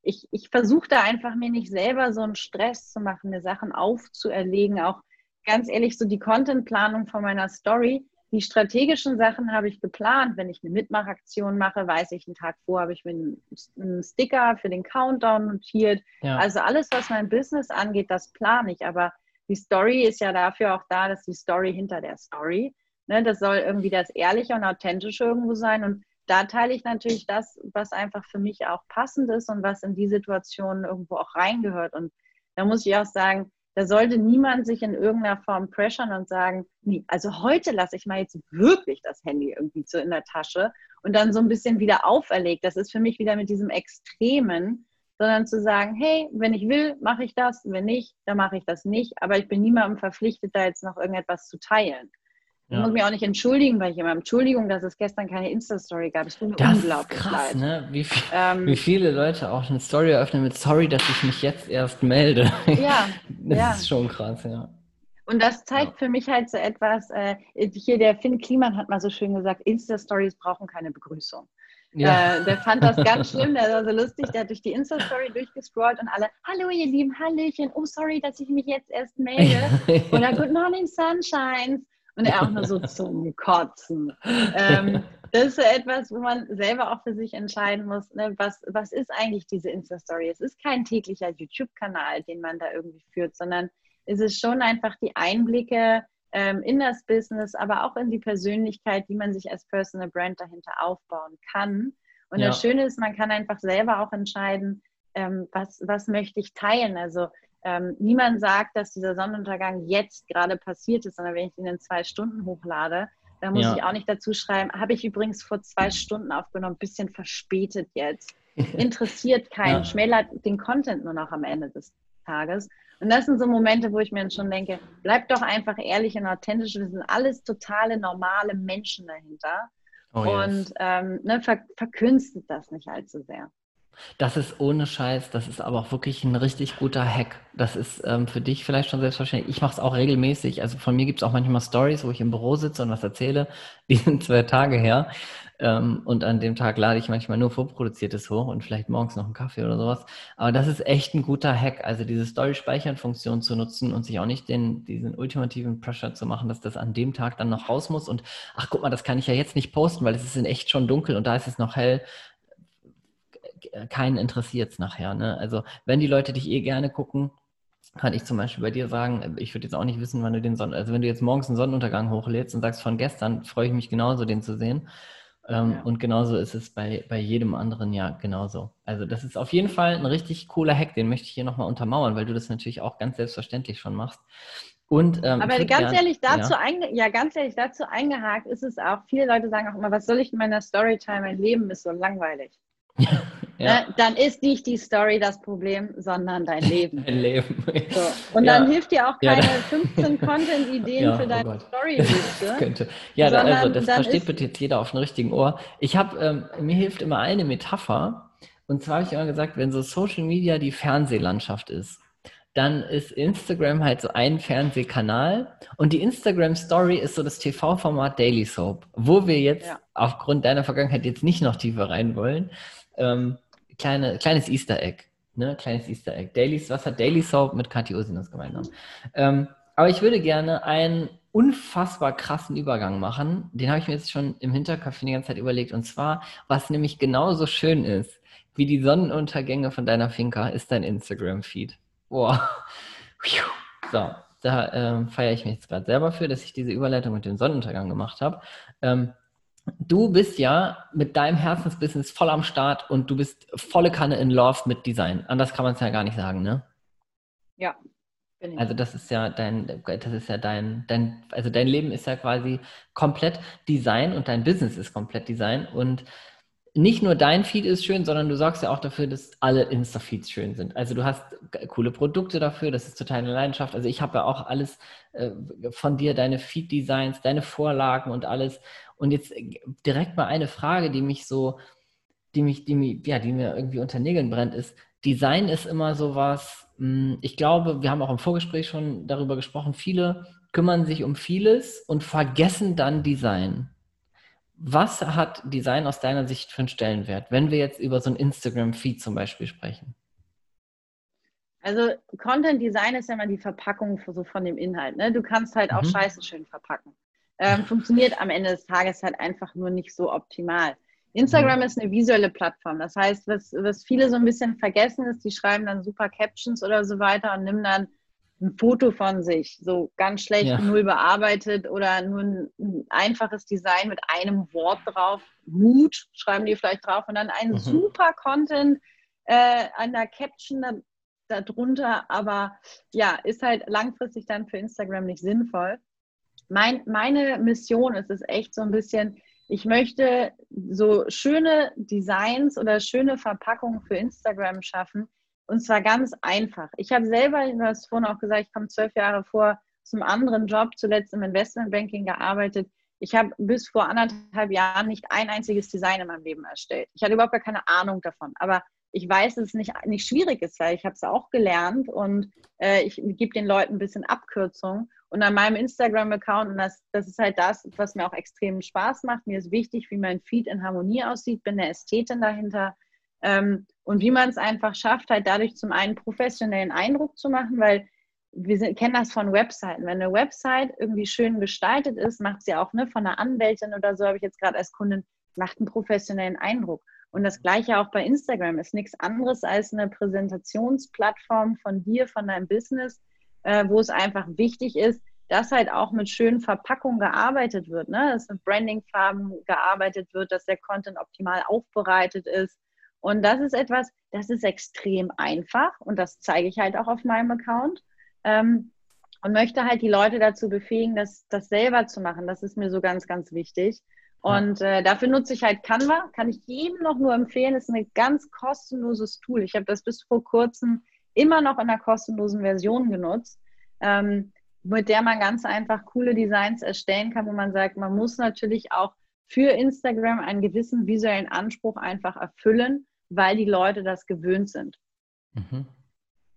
ich, ich versuche da einfach mir nicht selber so einen Stress zu machen, mir Sachen aufzuerlegen. Auch ganz ehrlich, so die Contentplanung von meiner Story, die strategischen Sachen habe ich geplant. Wenn ich eine Mitmachaktion mache, weiß ich einen Tag vor, habe ich mir einen Sticker für den Countdown notiert. Ja. Also alles, was mein Business angeht, das plane ich. Aber die Story ist ja dafür auch da, dass die Story hinter der Story. Ne, das soll irgendwie das Ehrliche und Authentische irgendwo sein. Und da teile ich natürlich das, was einfach für mich auch passend ist und was in die Situation irgendwo auch reingehört. Und da muss ich auch sagen, da sollte niemand sich in irgendeiner Form pressern und sagen, nee, also heute lasse ich mal jetzt wirklich das Handy irgendwie so in der Tasche und dann so ein bisschen wieder auferlegt. Das ist für mich wieder mit diesem Extremen, sondern zu sagen, hey, wenn ich will, mache ich das, wenn nicht, dann mache ich das nicht. Aber ich bin niemandem verpflichtet, da jetzt noch irgendetwas zu teilen. Ich muss mich auch nicht entschuldigen bei jemandem. Entschuldigung, dass es gestern keine Insta-Story gab. Tut mir das unglaublich ist krass, leid. Ne? Wie, viel, ähm, wie, viele Leute auch eine Story eröffnen mit Sorry, dass ich mich jetzt erst melde. Ja. das ja. ist schon krass, ja. Und das zeigt ja. für mich halt so etwas, äh, hier der Finn Kliman hat mal so schön gesagt, Insta-Stories brauchen keine Begrüßung. Ja. Äh, der fand das ganz schlimm, der war so lustig, der hat durch die Insta-Story durchgescrollt und alle, hallo ihr Lieben, Hallöchen, oh sorry, dass ich mich jetzt erst melde. Oder Good Morning Sunshines. Und er auch nur so zum Kotzen. Ähm, das ist so etwas, wo man selber auch für sich entscheiden muss, ne, was, was ist eigentlich diese Insta-Story? Es ist kein täglicher YouTube-Kanal, den man da irgendwie führt, sondern es ist schon einfach die Einblicke ähm, in das Business, aber auch in die Persönlichkeit, die man sich als Personal Brand dahinter aufbauen kann. Und ja. das Schöne ist, man kann einfach selber auch entscheiden, ähm, was, was möchte ich teilen. Also ähm, niemand sagt, dass dieser Sonnenuntergang jetzt gerade passiert ist, sondern wenn ich ihn in zwei Stunden hochlade, dann muss ja. ich auch nicht dazu schreiben, habe ich übrigens vor zwei Stunden aufgenommen, bisschen verspätet jetzt. Interessiert keinen, ja. schmälert den Content nur noch am Ende des Tages. Und das sind so Momente, wo ich mir schon denke, bleib doch einfach ehrlich und authentisch. Wir sind alles totale, normale Menschen dahinter. Oh, und yes. ähm, ne, ver verkünstet das nicht allzu sehr. Das ist ohne Scheiß, das ist aber auch wirklich ein richtig guter Hack. Das ist ähm, für dich vielleicht schon selbstverständlich. Ich mache es auch regelmäßig. Also von mir gibt es auch manchmal Stories, wo ich im Büro sitze und was erzähle. Die sind zwei Tage her. Ähm, und an dem Tag lade ich manchmal nur Vorproduziertes hoch und vielleicht morgens noch einen Kaffee oder sowas. Aber das ist echt ein guter Hack. Also diese Story-Speichern-Funktion zu nutzen und sich auch nicht den, diesen ultimativen Pressure zu machen, dass das an dem Tag dann noch raus muss. Und ach guck mal, das kann ich ja jetzt nicht posten, weil es ist in echt schon dunkel und da ist es noch hell keinen interessiert es nachher. Ne? Also wenn die Leute dich eh gerne gucken, kann ich zum Beispiel bei dir sagen, ich würde jetzt auch nicht wissen, wann du den Sonnen, also wenn du jetzt morgens einen Sonnenuntergang hochlädst und sagst von gestern, freue ich mich genauso, den zu sehen. Ähm, ja. Und genauso ist es bei, bei jedem anderen Jahr genauso. Also das ist auf jeden Fall ein richtig cooler Hack, den möchte ich hier nochmal untermauern, weil du das natürlich auch ganz selbstverständlich schon machst. Und, ähm, Aber ganz ehrlich dazu, ja. Einge ja, ganz ehrlich dazu eingehakt ist es auch, viele Leute sagen auch immer, was soll ich in meiner Storytime, mein Leben ist so langweilig. Ja. Ne? Dann ist nicht die Story das Problem, sondern dein Leben. Dein Leben. So. Und ja. dann hilft dir auch keine ja, 15 Content-Ideen für oh deine oh Story-Liste. Ja, also das versteht bitte jetzt jeder auf dem richtigen Ohr. Ich habe, ähm, mir hilft immer eine Metapher. Und zwar habe ich immer gesagt, wenn so Social Media die Fernsehlandschaft ist, dann ist Instagram halt so ein Fernsehkanal und die Instagram Story ist so das TV-Format Daily Soap, wo wir jetzt ja. aufgrund deiner Vergangenheit jetzt nicht noch tiefer rein wollen. Ähm, kleine, kleines Easter Egg. Ne? Kleines Easter Egg. Daily, was hat Daily Soap mit Kathi Usinus gemeinsam? Ähm, aber ich würde gerne einen unfassbar krassen Übergang machen. Den habe ich mir jetzt schon im Hinterkopf die ganze Zeit überlegt. Und zwar, was nämlich genauso schön ist, wie die Sonnenuntergänge von deiner Finca, ist dein Instagram-Feed. Boah. So. Da äh, feiere ich mich jetzt gerade selber für, dass ich diese Überleitung mit dem Sonnenuntergang gemacht habe. Ähm, du bist ja mit deinem Herzensbusiness voll am Start und du bist volle Kanne in Love mit Design. Anders kann man es ja gar nicht sagen, ne? Ja. Also das ist ja dein, das ist ja dein, dein, also dein Leben ist ja quasi komplett Design und dein Business ist komplett Design und nicht nur dein Feed ist schön, sondern du sorgst ja auch dafür, dass alle Insta-Feeds schön sind. Also du hast coole Produkte dafür, das ist total eine Leidenschaft. Also ich habe ja auch alles äh, von dir, deine Feed-Designs, deine Vorlagen und alles. Und jetzt äh, direkt mal eine Frage, die mich so, die mich, die mich, ja, die mir irgendwie unter Nägeln brennt, ist, Design ist immer sowas, hm, ich glaube, wir haben auch im Vorgespräch schon darüber gesprochen, viele kümmern sich um vieles und vergessen dann Design. Was hat Design aus deiner Sicht für einen Stellenwert, wenn wir jetzt über so ein Instagram-Feed zum Beispiel sprechen? Also Content Design ist ja immer die Verpackung so von dem Inhalt. Ne? Du kannst halt auch mhm. Scheiße schön verpacken. Ähm, funktioniert am Ende des Tages halt einfach nur nicht so optimal. Instagram mhm. ist eine visuelle Plattform. Das heißt, was, was viele so ein bisschen vergessen ist, die schreiben dann super Captions oder so weiter und nehmen dann ein Foto von sich, so ganz schlecht, ja. null bearbeitet oder nur ein, ein, einfaches Design mit einem Wort drauf. Mut schreiben die vielleicht drauf und dann ein mhm. super Content äh, an der Caption da, darunter, aber ja, ist halt langfristig dann für Instagram nicht sinnvoll. Mein, meine Mission ist es echt so ein bisschen, ich möchte so schöne Designs oder schöne Verpackungen für Instagram schaffen, und zwar ganz einfach. Ich habe selber, du hast vorhin auch gesagt, ich komme zwölf Jahre vor zum anderen Job, zuletzt im Investmentbanking gearbeitet. Ich habe bis vor anderthalb Jahren nicht ein einziges Design in meinem Leben erstellt. Ich hatte überhaupt gar keine Ahnung davon. Aber ich weiß, dass es nicht, nicht schwierig ist, weil ich habe es auch gelernt und äh, ich gebe den Leuten ein bisschen Abkürzung. Und an meinem Instagram-Account, und das, das ist halt das, was mir auch extrem Spaß macht, mir ist wichtig, wie mein Feed in Harmonie aussieht, bin eine Ästhetin dahinter. Ähm, und wie man es einfach schafft, halt dadurch zum einen professionellen Eindruck zu machen, weil wir sind, kennen das von Webseiten. Wenn eine Website irgendwie schön gestaltet ist, macht sie auch ne, von einer Anwältin oder so, habe ich jetzt gerade als Kundin, macht einen professionellen Eindruck. Und das gleiche auch bei Instagram ist nichts anderes als eine Präsentationsplattform von dir, von deinem Business, äh, wo es einfach wichtig ist, dass halt auch mit schönen Verpackungen gearbeitet wird, ne? dass mit Brandingfarben gearbeitet wird, dass der Content optimal aufbereitet ist, und das ist etwas, das ist extrem einfach und das zeige ich halt auch auf meinem Account. Ähm, und möchte halt die Leute dazu befähigen, das, das selber zu machen. Das ist mir so ganz, ganz wichtig. Und äh, dafür nutze ich halt Canva. Kann ich jedem noch nur empfehlen. Ist ein ganz kostenloses Tool. Ich habe das bis vor kurzem immer noch in einer kostenlosen Version genutzt, ähm, mit der man ganz einfach coole Designs erstellen kann, wo man sagt, man muss natürlich auch für Instagram einen gewissen visuellen Anspruch einfach erfüllen weil die Leute das gewöhnt sind. Mhm.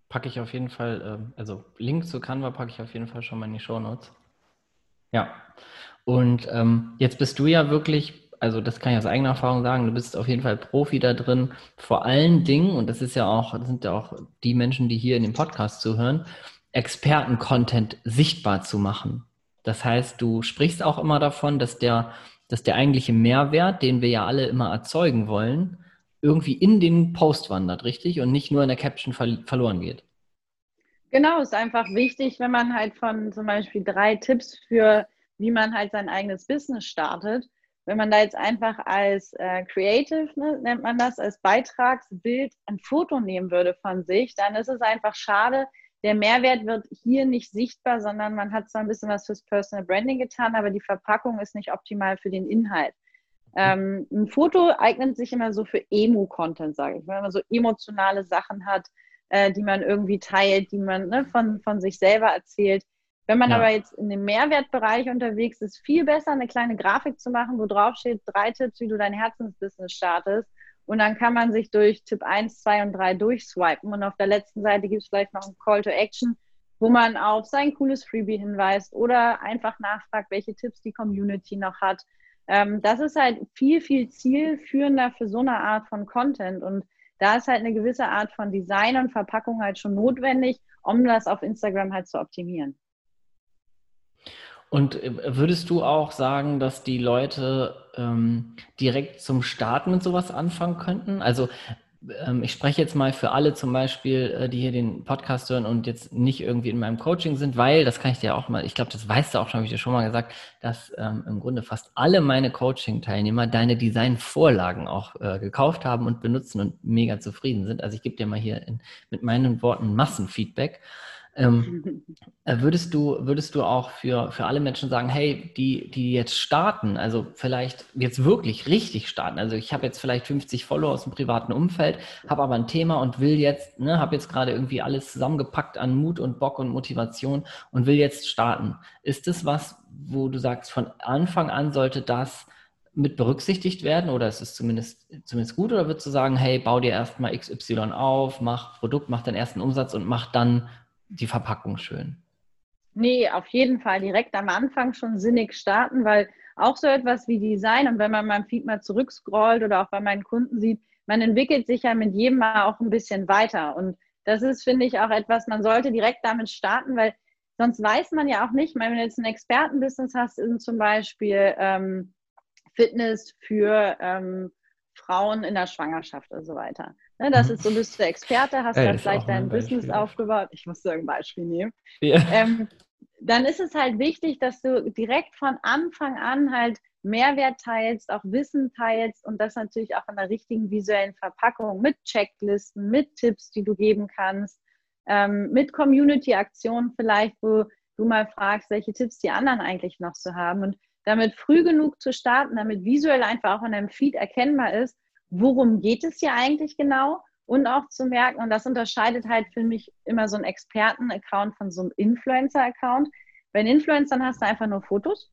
Packe ich auf jeden Fall, ähm, also Link zu Canva packe ich auf jeden Fall schon mal in die Show Notes. Ja. Und ähm, jetzt bist du ja wirklich, also das kann ich aus eigener Erfahrung sagen, du bist auf jeden Fall Profi da drin, vor allen Dingen, und das ist ja auch, das sind ja auch die Menschen, die hier in dem Podcast zuhören, Experten-Content sichtbar zu machen. Das heißt, du sprichst auch immer davon, dass der, dass der eigentliche Mehrwert, den wir ja alle immer erzeugen wollen, irgendwie in den Post wandert, richtig? Und nicht nur in der Caption ver verloren geht. Genau, ist einfach wichtig, wenn man halt von zum Beispiel drei Tipps für, wie man halt sein eigenes Business startet. Wenn man da jetzt einfach als äh, Creative, ne, nennt man das, als Beitragsbild ein Foto nehmen würde von sich, dann ist es einfach schade. Der Mehrwert wird hier nicht sichtbar, sondern man hat zwar ein bisschen was fürs Personal Branding getan, aber die Verpackung ist nicht optimal für den Inhalt. Ähm, ein Foto eignet sich immer so für Emo-Content, sage ich, wenn man so emotionale Sachen hat, äh, die man irgendwie teilt, die man ne, von, von sich selber erzählt. Wenn man ja. aber jetzt in dem Mehrwertbereich unterwegs ist, viel besser eine kleine Grafik zu machen, wo drauf steht, drei Tipps, wie du dein Herzensbusiness startest. Und dann kann man sich durch Tipp 1, 2 und 3 durchswipen. Und auf der letzten Seite gibt es vielleicht noch einen Call to Action, wo man auf sein cooles Freebie hinweist oder einfach nachfragt, welche Tipps die Community noch hat. Ähm, das ist halt viel, viel zielführender für so eine Art von Content. Und da ist halt eine gewisse Art von Design und Verpackung halt schon notwendig, um das auf Instagram halt zu optimieren. Und äh, würdest du auch sagen, dass die Leute ähm, direkt zum Starten mit sowas anfangen könnten? Also ähm, ich spreche jetzt mal für alle zum Beispiel, äh, die hier den Podcast hören und jetzt nicht irgendwie in meinem Coaching sind, weil, das kann ich dir auch mal, ich glaube, das weißt du auch schon, habe ich dir schon mal gesagt, dass ähm, im Grunde fast alle meine Coaching-Teilnehmer deine Designvorlagen auch äh, gekauft haben und benutzen und mega zufrieden sind. Also ich gebe dir mal hier in, mit meinen Worten Massenfeedback. Ähm, äh, würdest du, würdest du auch für, für alle Menschen sagen, hey, die, die jetzt starten, also vielleicht jetzt wirklich richtig starten, also ich habe jetzt vielleicht 50 Follower aus dem privaten Umfeld, habe aber ein Thema und will jetzt, ne, habe jetzt gerade irgendwie alles zusammengepackt an Mut und Bock und Motivation und will jetzt starten. Ist das was, wo du sagst, von Anfang an sollte das mit berücksichtigt werden oder ist es zumindest, zumindest gut oder würdest du sagen, hey, bau dir erstmal XY auf, mach Produkt, mach deinen ersten Umsatz und mach dann die Verpackung schön. Nee, auf jeden Fall direkt am Anfang schon sinnig starten, weil auch so etwas wie Design und wenn man meinem Feed mal zurückscrollt oder auch bei meinen Kunden sieht, man entwickelt sich ja mit jedem Mal auch ein bisschen weiter. Und das ist, finde ich, auch etwas, man sollte direkt damit starten, weil sonst weiß man ja auch nicht, wenn du jetzt ein Expertenbusiness hast, in zum Beispiel ähm, Fitness für ähm, Frauen in der Schwangerschaft und so weiter. Ne, das mhm. ist so, bist du Experte, hast ja, vielleicht dein Business aufgebaut. Ich muss ein Beispiel nehmen. Ja. Ähm, dann ist es halt wichtig, dass du direkt von Anfang an halt Mehrwert teilst, auch Wissen teilst und das natürlich auch in der richtigen visuellen Verpackung mit Checklisten, mit Tipps, die du geben kannst, ähm, mit Community-Aktionen vielleicht, wo du mal fragst, welche Tipps die anderen eigentlich noch so haben und damit früh genug zu starten, damit visuell einfach auch in deinem Feed erkennbar ist, worum geht es hier eigentlich genau und auch zu merken, und das unterscheidet halt für mich immer so einen Experten-Account von so einem Influencer-Account. Bei den Influencern hast du einfach nur Fotos.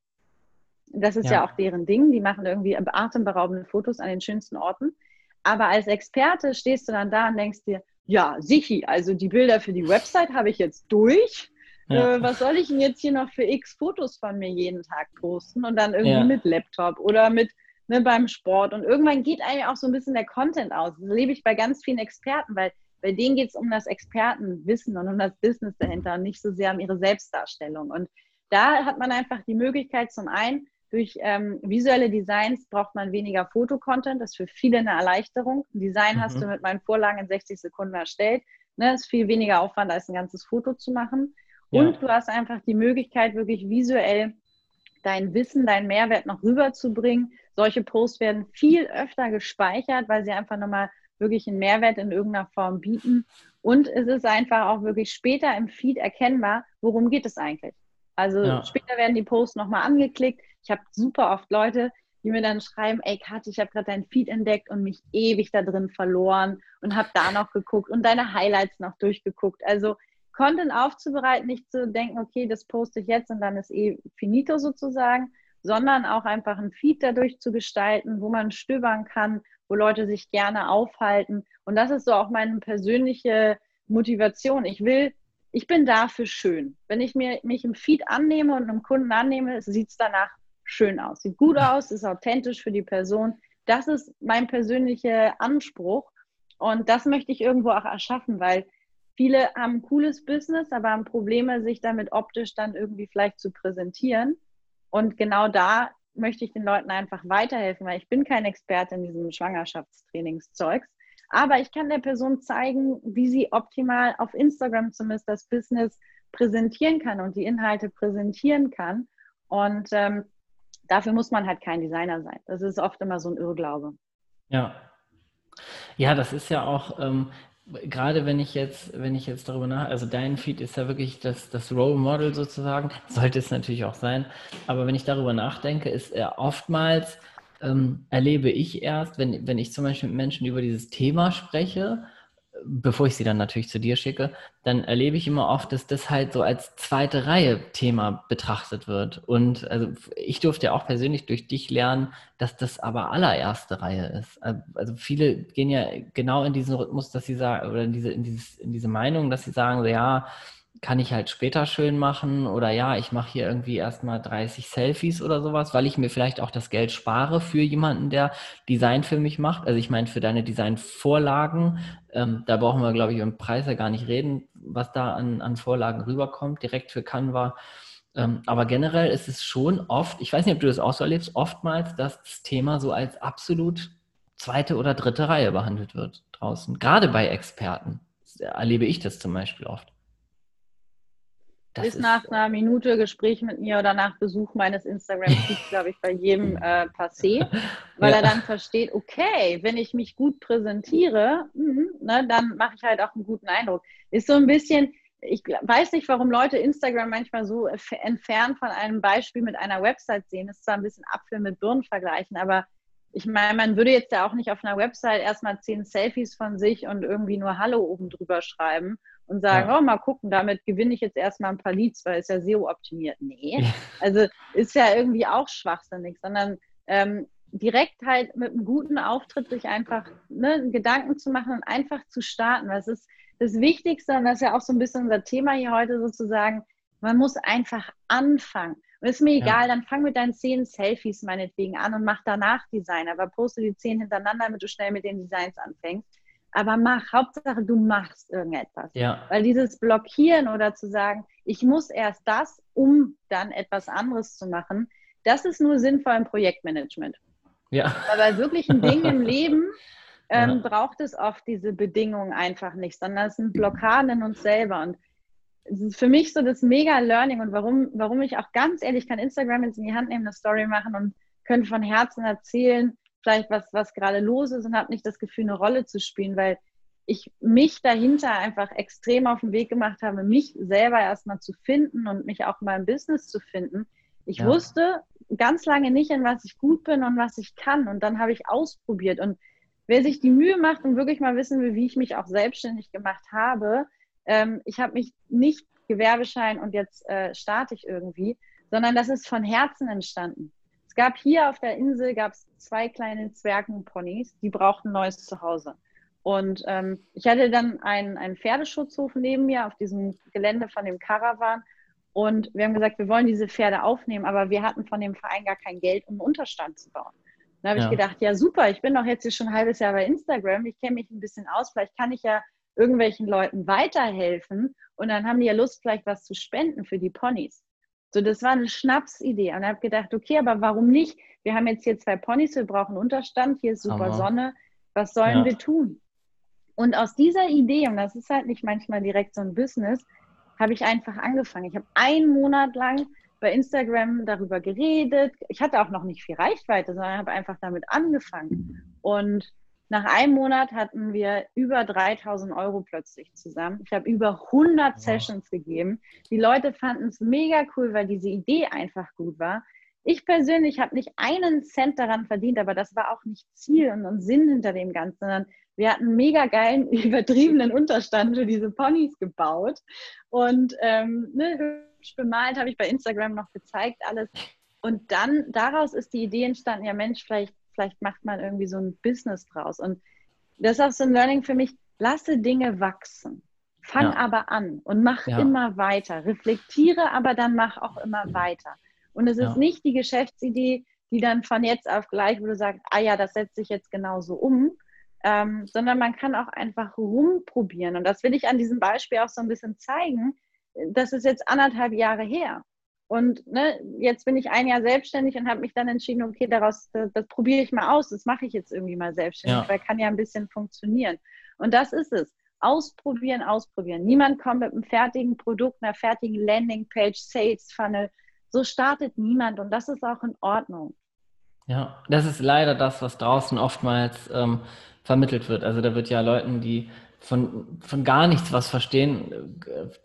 Das ist ja. ja auch deren Ding. Die machen irgendwie atemberaubende Fotos an den schönsten Orten. Aber als Experte stehst du dann da und denkst dir, ja, Sichi, also die Bilder für die Website habe ich jetzt durch. Ja. Äh, was soll ich denn jetzt hier noch für x Fotos von mir jeden Tag posten und dann irgendwie ja. mit Laptop oder mit ne, beim Sport. Und irgendwann geht einem auch so ein bisschen der Content aus. Das erlebe ich bei ganz vielen Experten, weil bei denen geht es um das Expertenwissen und um das Business dahinter und nicht so sehr um ihre Selbstdarstellung. Und da hat man einfach die Möglichkeit, zum einen, durch ähm, visuelle Designs braucht man weniger Fotocontent. Das ist für viele eine Erleichterung. Ein Design mhm. hast du mit meinen Vorlagen in 60 Sekunden erstellt. Ne, ist viel weniger Aufwand, als ein ganzes Foto zu machen. Ja. Und du hast einfach die Möglichkeit, wirklich visuell dein Wissen, deinen Mehrwert noch rüberzubringen. Solche Posts werden viel öfter gespeichert, weil sie einfach nochmal wirklich einen Mehrwert in irgendeiner Form bieten. Und es ist einfach auch wirklich später im Feed erkennbar, worum geht es eigentlich. Also ja. später werden die Posts nochmal angeklickt. Ich habe super oft Leute, die mir dann schreiben, ey Kathi, ich habe gerade dein Feed entdeckt und mich ewig da drin verloren und habe da noch geguckt und deine Highlights noch durchgeguckt. Also Content aufzubereiten, nicht zu denken, okay, das poste ich jetzt und dann ist eh finito sozusagen, sondern auch einfach ein Feed dadurch zu gestalten, wo man stöbern kann, wo Leute sich gerne aufhalten. Und das ist so auch meine persönliche Motivation. Ich will, ich bin dafür schön. Wenn ich mir, mich im Feed annehme und einem Kunden annehme, sieht es danach schön aus. Sieht gut aus, ist authentisch für die Person. Das ist mein persönlicher Anspruch. Und das möchte ich irgendwo auch erschaffen, weil viele haben ein cooles Business, aber haben Probleme, sich damit optisch dann irgendwie vielleicht zu präsentieren. Und genau da möchte ich den Leuten einfach weiterhelfen, weil ich bin kein Experte in diesem Schwangerschaftstrainingszeugs. Aber ich kann der Person zeigen, wie sie optimal auf Instagram zumindest das Business präsentieren kann und die Inhalte präsentieren kann. Und ähm, dafür muss man halt kein Designer sein. Das ist oft immer so ein Irrglaube. Ja. Ja, das ist ja auch, ähm, gerade wenn ich jetzt, wenn ich jetzt darüber nach, also dein Feed ist ja wirklich das, das Role Model sozusagen, sollte es natürlich auch sein, aber wenn ich darüber nachdenke, ist er oftmals, ähm, erlebe ich erst, wenn, wenn ich zum Beispiel mit Menschen über dieses Thema spreche, bevor ich sie dann natürlich zu dir schicke, dann erlebe ich immer oft, dass das halt so als zweite Reihe Thema betrachtet wird. Und also ich durfte ja auch persönlich durch dich lernen, dass das aber allererste Reihe ist. Also viele gehen ja genau in diesen Rhythmus, dass sie sagen, oder in diese, in dieses, in diese Meinung, dass sie sagen, so, ja, kann ich halt später schön machen oder ja, ich mache hier irgendwie erstmal 30 Selfies oder sowas, weil ich mir vielleicht auch das Geld spare für jemanden, der Design für mich macht. Also ich meine, für deine Designvorlagen, ähm, da brauchen wir, glaube ich, im Preis ja gar nicht reden, was da an, an Vorlagen rüberkommt, direkt für Canva. Ähm, aber generell ist es schon oft, ich weiß nicht, ob du das auch so erlebst, oftmals, dass das Thema so als absolut zweite oder dritte Reihe behandelt wird draußen. Gerade bei Experten erlebe ich das zum Beispiel oft. Das ist, nach einer Minute Gespräch mit mir oder nach Besuch meines Instagram-Feeds, glaube ich, bei jedem äh, passé, weil ja. er dann versteht, okay, wenn ich mich gut präsentiere, mh, ne, dann mache ich halt auch einen guten Eindruck. Ist so ein bisschen, ich weiß nicht, warum Leute Instagram manchmal so entfernt von einem Beispiel mit einer Website sehen. Das ist zwar ein bisschen Apfel mit Birnen vergleichen, aber ich meine, man würde jetzt ja auch nicht auf einer Website erstmal zehn Selfies von sich und irgendwie nur Hallo oben drüber schreiben und sagen, ja. oh, mal gucken, damit gewinne ich jetzt erstmal ein paar Leads, weil es ja SEO optimiert. Nee, also ist ja irgendwie auch schwachsinnig, sondern ähm, direkt halt mit einem guten Auftritt sich einfach ne, Gedanken zu machen und einfach zu starten. Das ist das Wichtigste und das ist ja auch so ein bisschen unser Thema hier heute sozusagen. Man muss einfach anfangen. Und ist mir egal, ja. dann fang mit deinen zehn Selfies meinetwegen an und mach danach Design. Aber poste die zehn hintereinander, damit du schnell mit den Designs anfängst. Aber mach, Hauptsache du machst irgendetwas. Ja. Weil dieses Blockieren oder zu sagen, ich muss erst das, um dann etwas anderes zu machen, das ist nur sinnvoll im Projektmanagement. Ja. Aber bei wirklichen Dingen im Leben ähm, ja. braucht es oft diese Bedingungen einfach nicht, sondern es sind Blockaden in uns selber. Und für mich so das Mega-Learning und warum, warum ich auch ganz ehrlich kann Instagram jetzt in die Hand nehmen, eine Story machen und könnte von Herzen erzählen, vielleicht was, was gerade los ist und habe nicht das Gefühl, eine Rolle zu spielen, weil ich mich dahinter einfach extrem auf den Weg gemacht habe, mich selber erstmal zu finden und mich auch mal im Business zu finden. Ich ja. wusste ganz lange nicht, in was ich gut bin und was ich kann. Und dann habe ich ausprobiert. Und wer sich die Mühe macht und wirklich mal wissen will, wie ich mich auch selbstständig gemacht habe, ähm, ich habe mich nicht Gewerbeschein und jetzt äh, starte ich irgendwie, sondern das ist von Herzen entstanden. Es gab hier auf der Insel gab es zwei kleine Zwergenponys, die brauchten ein neues Zuhause. Und ähm, ich hatte dann einen, einen Pferdeschutzhof neben mir auf diesem Gelände von dem Caravan. Und wir haben gesagt, wir wollen diese Pferde aufnehmen, aber wir hatten von dem Verein gar kein Geld, um einen Unterstand zu bauen. Dann habe ja. ich gedacht, ja super, ich bin doch jetzt hier schon ein halbes Jahr bei Instagram, ich kenne mich ein bisschen aus, vielleicht kann ich ja irgendwelchen Leuten weiterhelfen und dann haben die ja Lust, vielleicht was zu spenden für die Ponys. So, das war eine Schnapsidee. Und ich habe gedacht, okay, aber warum nicht? Wir haben jetzt hier zwei Ponys, wir brauchen Unterstand, hier ist super Aha. Sonne. Was sollen ja. wir tun? Und aus dieser Idee, und das ist halt nicht manchmal direkt so ein Business, habe ich einfach angefangen. Ich habe einen Monat lang bei Instagram darüber geredet. Ich hatte auch noch nicht viel Reichweite, sondern habe einfach damit angefangen. Und nach einem Monat hatten wir über 3000 Euro plötzlich zusammen. Ich habe über 100 wow. Sessions gegeben. Die Leute fanden es mega cool, weil diese Idee einfach gut war. Ich persönlich habe nicht einen Cent daran verdient, aber das war auch nicht Ziel und Sinn hinter dem Ganzen, sondern wir hatten einen mega geilen, übertriebenen Unterstand für diese Ponys gebaut. Und ähm, ne, hübsch bemalt habe ich bei Instagram noch gezeigt, alles. Und dann daraus ist die Idee entstanden, ja Mensch, vielleicht vielleicht macht man irgendwie so ein Business draus. Und das ist auch so ein Learning für mich, lasse Dinge wachsen. Fang ja. aber an und mach ja. immer weiter. Reflektiere, aber dann mach auch immer weiter. Und es ist nicht die Geschäftsidee, die dann von jetzt auf gleich, wo du sagst, ah ja, das setze ich jetzt genauso um, ähm, sondern man kann auch einfach rumprobieren. Und das will ich an diesem Beispiel auch so ein bisschen zeigen. Das ist jetzt anderthalb Jahre her. Und ne, jetzt bin ich ein Jahr selbstständig und habe mich dann entschieden, okay, daraus, das, das probiere ich mal aus, das mache ich jetzt irgendwie mal selbstständig, ja. weil kann ja ein bisschen funktionieren. Und das ist es. Ausprobieren, ausprobieren. Niemand kommt mit einem fertigen Produkt, einer fertigen Landingpage, Sales Funnel. So startet niemand und das ist auch in Ordnung. Ja, das ist leider das, was draußen oftmals ähm, vermittelt wird. Also da wird ja Leuten, die von, von gar nichts was verstehen,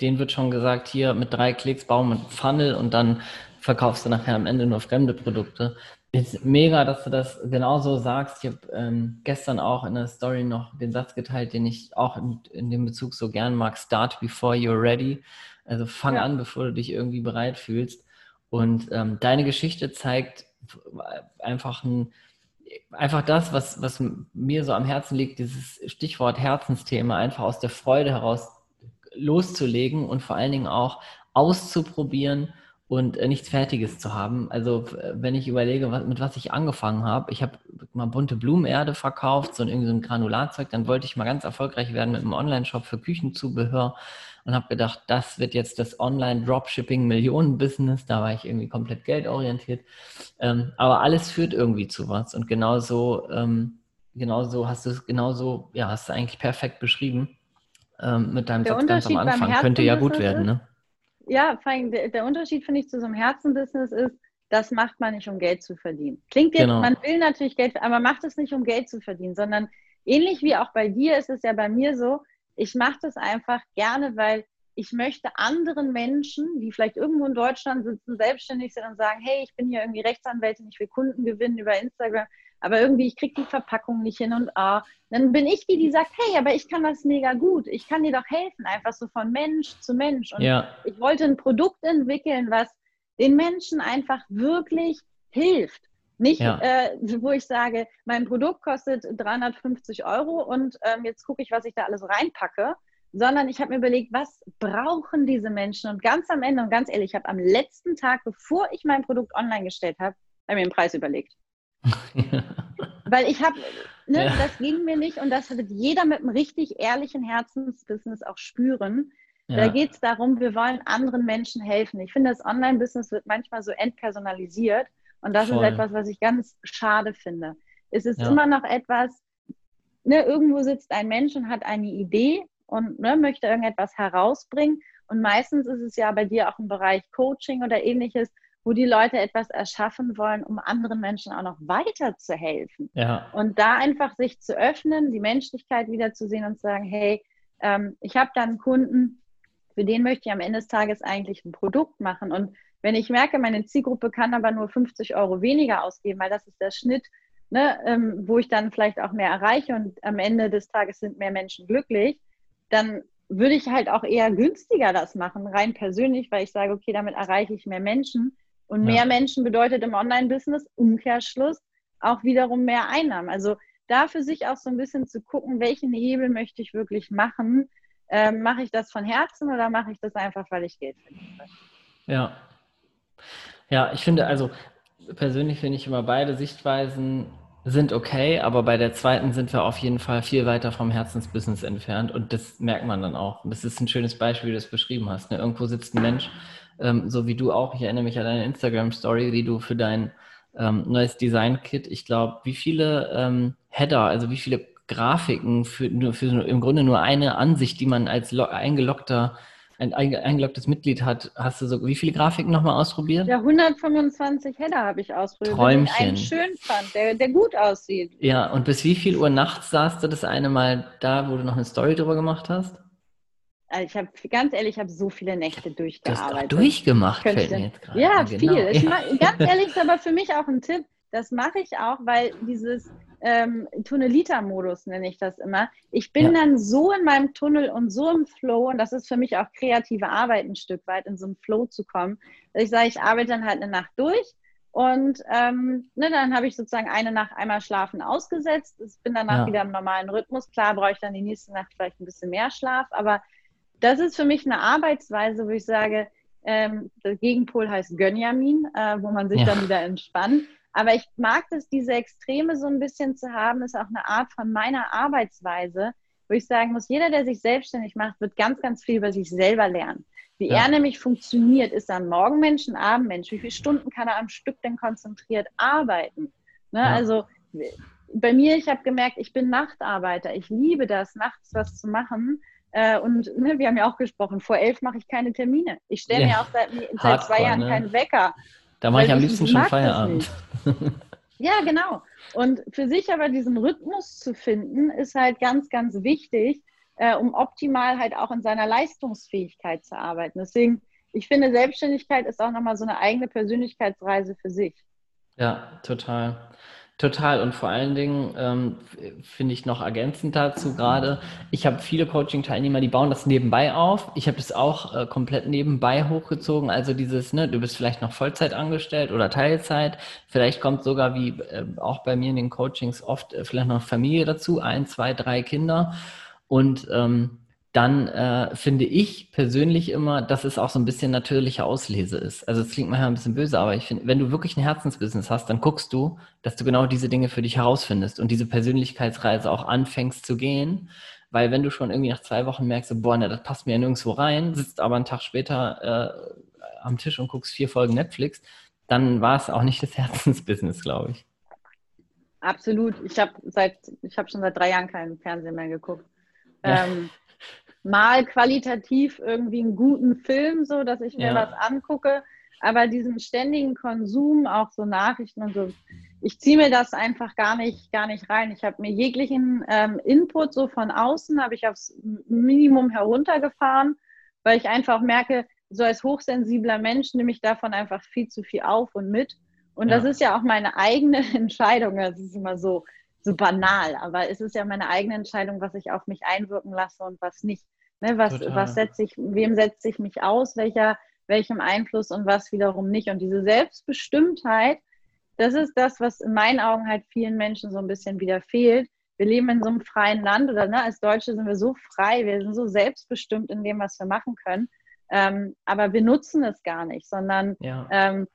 denen wird schon gesagt, hier mit drei Klicks bauen wir einen Funnel und dann verkaufst du nachher am Ende nur fremde Produkte. Ist mega, dass du das genauso sagst. Ich habe ähm, gestern auch in der Story noch den Satz geteilt, den ich auch in, in dem Bezug so gern mag. Start before you're ready. Also fang ja. an, bevor du dich irgendwie bereit fühlst. Und ähm, deine Geschichte zeigt einfach ein, einfach das, was, was mir so am Herzen liegt, dieses Stichwort Herzensthema, einfach aus der Freude heraus loszulegen und vor allen Dingen auch auszuprobieren und äh, nichts Fertiges zu haben. Also wenn ich überlege, was, mit was ich angefangen habe, ich habe mal bunte Blumenerde verkauft, so ein, so ein Granulatzeug, dann wollte ich mal ganz erfolgreich werden mit einem Online-Shop für Küchenzubehör und habe gedacht, das wird jetzt das Online-Dropshipping-Millionen-Business. Da war ich irgendwie komplett geldorientiert. Ähm, aber alles führt irgendwie zu was. Und genauso ähm, genauso hast du es genauso, ja, hast du eigentlich perfekt beschrieben ähm, mit deinem Der Satz ganz am Anfang. Könnte ja gut werden, ne? Ja, vor allem der, der Unterschied, finde ich, zu so einem Herzenbusiness ist, das macht man nicht, um Geld zu verdienen. Klingt jetzt, Genau. man will natürlich Geld, aber man macht es nicht, um Geld zu verdienen, sondern ähnlich wie auch bei dir ist es ja bei mir so, ich mache das einfach gerne, weil ich möchte anderen Menschen, die vielleicht irgendwo in Deutschland sitzen, selbstständig sind und sagen, hey, ich bin hier irgendwie Rechtsanwältin, ich will Kunden gewinnen über Instagram, aber irgendwie, ich kriege die Verpackung nicht hin und ah, dann bin ich die, die sagt, hey, aber ich kann das mega gut, ich kann dir doch helfen, einfach so von Mensch zu Mensch. Und Ja, ich wollte ein Produkt entwickeln, was den Menschen einfach wirklich hilft. Nicht, Ja. äh, wo ich sage, mein Produkt kostet 350 Euro und ähm, jetzt gucke ich, was ich da alles reinpacke, sondern ich habe mir überlegt, was brauchen diese Menschen? Und ganz am Ende und ganz ehrlich, ich habe am letzten Tag, bevor ich mein Produkt online gestellt habe, habe mir den Preis überlegt. Weil ich habe, ne, Ja. das ging mir nicht und das wird jeder mit einem richtig ehrlichen Herzensbusiness auch spüren. Da ja, geht es darum, wir wollen anderen Menschen helfen. Ich finde, das Online-Business wird manchmal so entpersonalisiert und das Voll. ist etwas, was ich ganz schade finde. Es ist Ja. immer noch etwas, ne, irgendwo sitzt ein Mensch und hat eine Idee und ne, möchte irgendetwas herausbringen. Und meistens ist es ja bei dir auch im Bereich Coaching oder ähnliches, wo die Leute etwas erschaffen wollen, um anderen Menschen auch noch weiterzuhelfen. ja, Und da einfach sich zu öffnen, die Menschlichkeit wiederzusehen und zu sagen, hey, ähm, ich habe da einen Kunden, für den möchte ich am Ende des Tages eigentlich ein Produkt machen. Und wenn ich merke, meine Zielgruppe kann aber nur 50 Euro weniger ausgeben, weil das ist der Schnitt, ne, ähm, wo ich dann vielleicht auch mehr erreiche und am Ende des Tages sind mehr Menschen glücklich, dann würde ich halt auch eher günstiger das machen, rein persönlich, weil ich sage, okay, damit erreiche ich mehr Menschen. Und Ja. mehr Menschen bedeutet im Online-Business Umkehrschluss auch wiederum mehr Einnahmen. Also da für sich auch so ein bisschen zu gucken, welchen Hebel möchte ich wirklich machen. Ähm, mache ich das von Herzen oder mache ich das einfach, weil ich Geld verdiene? ja. Ja, ich finde, also persönlich finde ich immer beide Sichtweisen sind okay, aber bei der zweiten sind wir auf jeden Fall viel weiter vom Herzensbusiness entfernt und das merkt man dann auch. Und das ist ein schönes Beispiel, wie du es beschrieben hast. Ne? Irgendwo sitzt ein Mensch, ähm, so wie du auch. Ich erinnere mich an deine Instagram-Story, die du für dein ähm, neues Design-Kit, ich glaube, wie viele ähm, Header, also wie viele Grafiken für, für im Grunde nur eine Ansicht, die man als lo- eingeloggter, ein einge- eingeloggtes Mitglied hat, hast du so, wie viele Grafiken nochmal ausprobiert? Ja, 125 Header habe ich ausprobiert, Träumchen. ich einen schön fand, der, der gut aussieht. Ja, und bis wie viel Uhr nachts saß du das eine Mal da, wo du noch eine Story drüber gemacht hast? Also ich habe, ganz ehrlich, ich habe so viele Nächte Du hast durchgearbeitet. durchgemacht, fällt mir jetzt gerade Ja, viel. Genau. Ich Ja. mach, ganz ehrlich, ist aber für mich auch ein Tipp. Das mache ich auch, weil dieses ähm, Tunnelita-Modus nenne ich das immer. Ich bin Ja. dann so in meinem Tunnel und so im Flow, und das ist für mich auch kreative Arbeit ein Stück weit, in so einen Flow zu kommen, dass ich sage, ich arbeite dann halt eine Nacht durch und ähm, ne, dann habe ich sozusagen eine Nacht einmal schlafen ausgesetzt. Ich bin danach Ja. wieder im normalen Rhythmus. Klar brauche ich dann die nächste Nacht vielleicht ein bisschen mehr Schlaf, aber das ist für mich eine Arbeitsweise, wo ich sage, ähm, der Gegenpol heißt Gönjamin, äh, wo man sich Ja. dann wieder entspannt. Aber ich mag das, diese Extreme so ein bisschen zu haben, ist auch eine Art von meiner Arbeitsweise, wo ich sagen muss, jeder, der sich selbstständig macht, wird ganz, ganz viel über sich selber lernen. Wie Ja. er nämlich funktioniert, ist er ein Morgenmensch, ein Abendmensch. Wie viele Stunden kann er am Stück denn konzentriert arbeiten? Ne? Ja. Also bei mir, ich habe gemerkt, ich bin Nachtarbeiter. Ich liebe das, nachts was zu machen. Äh, und ne, wir haben ja auch gesprochen, vor elf mache ich keine Termine. Ich stelle Ja. mir auch seit, seit zwei Jahren ne? keinen Wecker. Da mache ich am ich liebsten mag schon Feierabend. Ja, genau. Und für sich aber diesen Rhythmus zu finden, ist halt ganz, ganz wichtig, äh, um optimal halt auch in seiner Leistungsfähigkeit zu arbeiten. Deswegen, ich finde, Selbstständigkeit ist auch nochmal so eine eigene Persönlichkeitsreise für sich. Ja, total. Total. Und vor allen Dingen ähm, finde ich noch ergänzend dazu gerade, ich habe viele Coaching-Teilnehmer, die bauen das nebenbei auf. Ich habe das auch äh, komplett nebenbei hochgezogen. Also dieses, ne, du bist vielleicht noch Vollzeit angestellt oder Teilzeit. Vielleicht kommt sogar wie äh, auch bei mir in den Coachings oft äh, vielleicht noch Familie dazu, ein, zwei, drei Kinder. Und ähm, dann äh, finde ich persönlich immer, dass es auch so ein bisschen natürliche Auslese ist. Also es klingt manchmal ein bisschen böse, aber ich finde, wenn du wirklich ein Herzensbusiness hast, dann guckst du, dass du genau diese Dinge für dich herausfindest und diese Persönlichkeitsreise auch anfängst zu gehen. Weil wenn du schon irgendwie nach zwei Wochen merkst, so, boah, ne, das passt mir ja nirgendwo rein, sitzt aber einen Tag später äh, am Tisch und guckst vier Folgen Netflix, dann war es auch nicht das Herzensbusiness, glaube ich. Absolut. Ich habe seit, ich habe schon seit drei Jahren keinen Fernsehen mehr geguckt. Ja. Ähm, mal qualitativ irgendwie einen guten Film, so dass ich mir ja. was angucke, aber diesen ständigen Konsum, auch so Nachrichten und so, ich ziehe mir das einfach gar nicht, gar nicht rein. Ich habe mir jeglichen ähm, Input so von außen, habe ich aufs Minimum heruntergefahren, weil ich einfach merke, so als hochsensibler Mensch nehme ich davon einfach viel zu viel auf und mit. Und ja. das ist ja auch meine eigene Entscheidung. Das ist immer so, so banal, aber es ist ja meine eigene Entscheidung, was ich auf mich einwirken lasse und was nicht. Ne, was, was setze ich, wem setze ich mich aus, welcher, welchem Einfluss und was wiederum nicht. Und diese Selbstbestimmtheit, das ist das, was in meinen Augen halt vielen Menschen so ein bisschen wieder fehlt. Wir leben in so einem freien Land oder ne, als Deutsche sind wir so frei, wir sind so selbstbestimmt in dem, was wir machen können. Ähm, aber wir nutzen es gar nicht, sondern ja. ähm,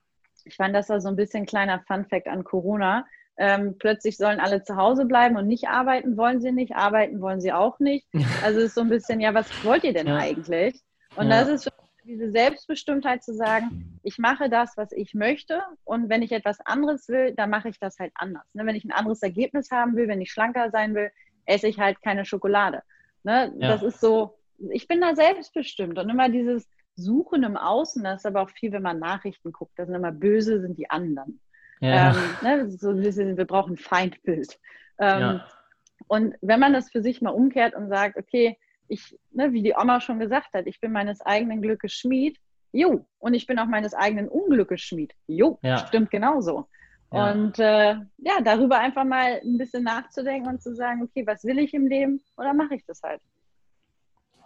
ich fand, das war so ein bisschen ein kleiner Fun-Fact an Corona. Ähm, plötzlich sollen alle zu Hause bleiben und nicht arbeiten wollen sie nicht, arbeiten wollen sie auch nicht. Also es ist so ein bisschen, ja, was wollt ihr denn ja. eigentlich? Und ja. das ist diese Selbstbestimmtheit zu sagen, ich mache das, was ich möchte und wenn ich etwas anderes will, dann mache ich das halt anders. Ne? Wenn ich ein anderes Ergebnis haben will, wenn ich schlanker sein will, esse ich halt keine Schokolade. Ne? Ja. Das ist so, ich bin da selbstbestimmt und immer dieses Suchen im Außen, das ist aber auch viel, wenn man Nachrichten guckt, das sind immer böse, sind die anderen. Ja. Ähm, ne? so wir brauchen Feindbild. Ähm, ja. Und wenn man das für sich mal umkehrt und sagt, okay, ich, ne, wie die Oma schon gesagt hat, ich bin meines eigenen Glückes Schmied, jo, und ich bin auch meines eigenen Unglückes Schmied, jo, ja. stimmt genauso. Ja. Und äh, ja, darüber einfach mal ein bisschen nachzudenken und zu sagen, okay, was will ich im Leben oder mache ich das halt?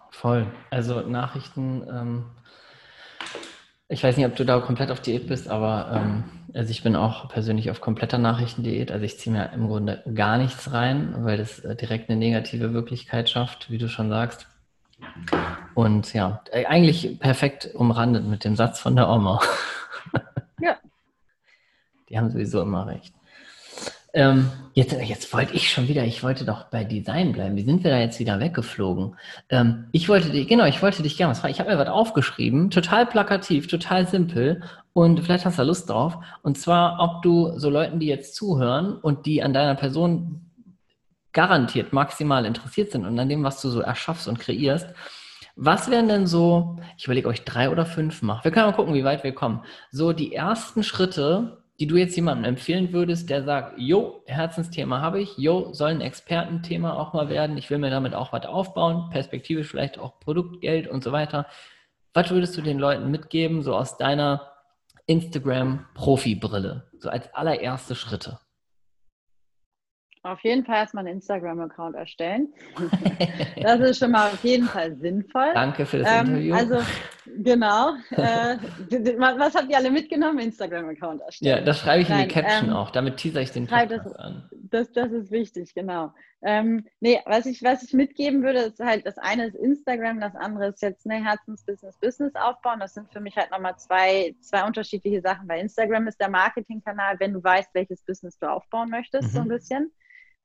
Voll. Also Nachrichten, ähm, ich weiß nicht, ob du da komplett auf Diät bist, aber ähm, also ich bin auch persönlich auf kompletter Nachrichtendiät. Also ich ziehe mir im Grunde gar nichts rein, weil das äh, direkt eine negative Wirklichkeit schafft, wie du schon sagst. Und ja, äh, eigentlich perfekt umrandet mit dem Satz von der Oma. Ja. Die haben sowieso immer recht. Ähm, jetzt, jetzt wollte ich schon wieder, ich wollte doch bei Design bleiben. Wie sind wir da jetzt wieder weggeflogen? Ähm, ich wollte dich, genau, ich wollte dich gerne was fragen. Ich habe mir was aufgeschrieben, total plakativ, total simpel und vielleicht hast du da Lust drauf. Und zwar, ob du so Leuten, die jetzt zuhören und die an deiner Person garantiert maximal interessiert sind und an dem, was du so erschaffst und kreierst, was wären denn so, ich überlege euch drei oder fünf machen. Wir können mal gucken, wie weit wir kommen. So die ersten Schritte, die du jetzt jemandem empfehlen würdest, der sagt, jo, Herzensthema habe ich, jo, soll ein Expertenthema auch mal werden, ich will mir damit auch was aufbauen, perspektivisch vielleicht auch Produktgeld und so weiter. Was würdest du den Leuten mitgeben, so aus deiner Instagram-Profi-Brille, so als allererste Schritte? Auf jeden Fall erstmal einen Instagram-Account erstellen. Das ist schon mal auf jeden Fall sinnvoll. Danke für das ähm, Interview. Also, genau. Äh, was habt ihr alle mitgenommen? Instagram-Account erstellen. Ja, das schreibe ich Nein, in die Caption ähm, auch. Damit teaser ich den Podcast das, an. Das, das ist wichtig, genau. Ähm, nee, was ich, was ich mitgeben würde, ist halt, das eine ist Instagram, das andere ist jetzt eine Herzensbusiness, Business aufbauen. Das sind für mich halt nochmal zwei, zwei unterschiedliche Sachen. Bei Instagram ist der Marketingkanal, wenn du weißt, welches Business du aufbauen möchtest, mhm. so ein bisschen.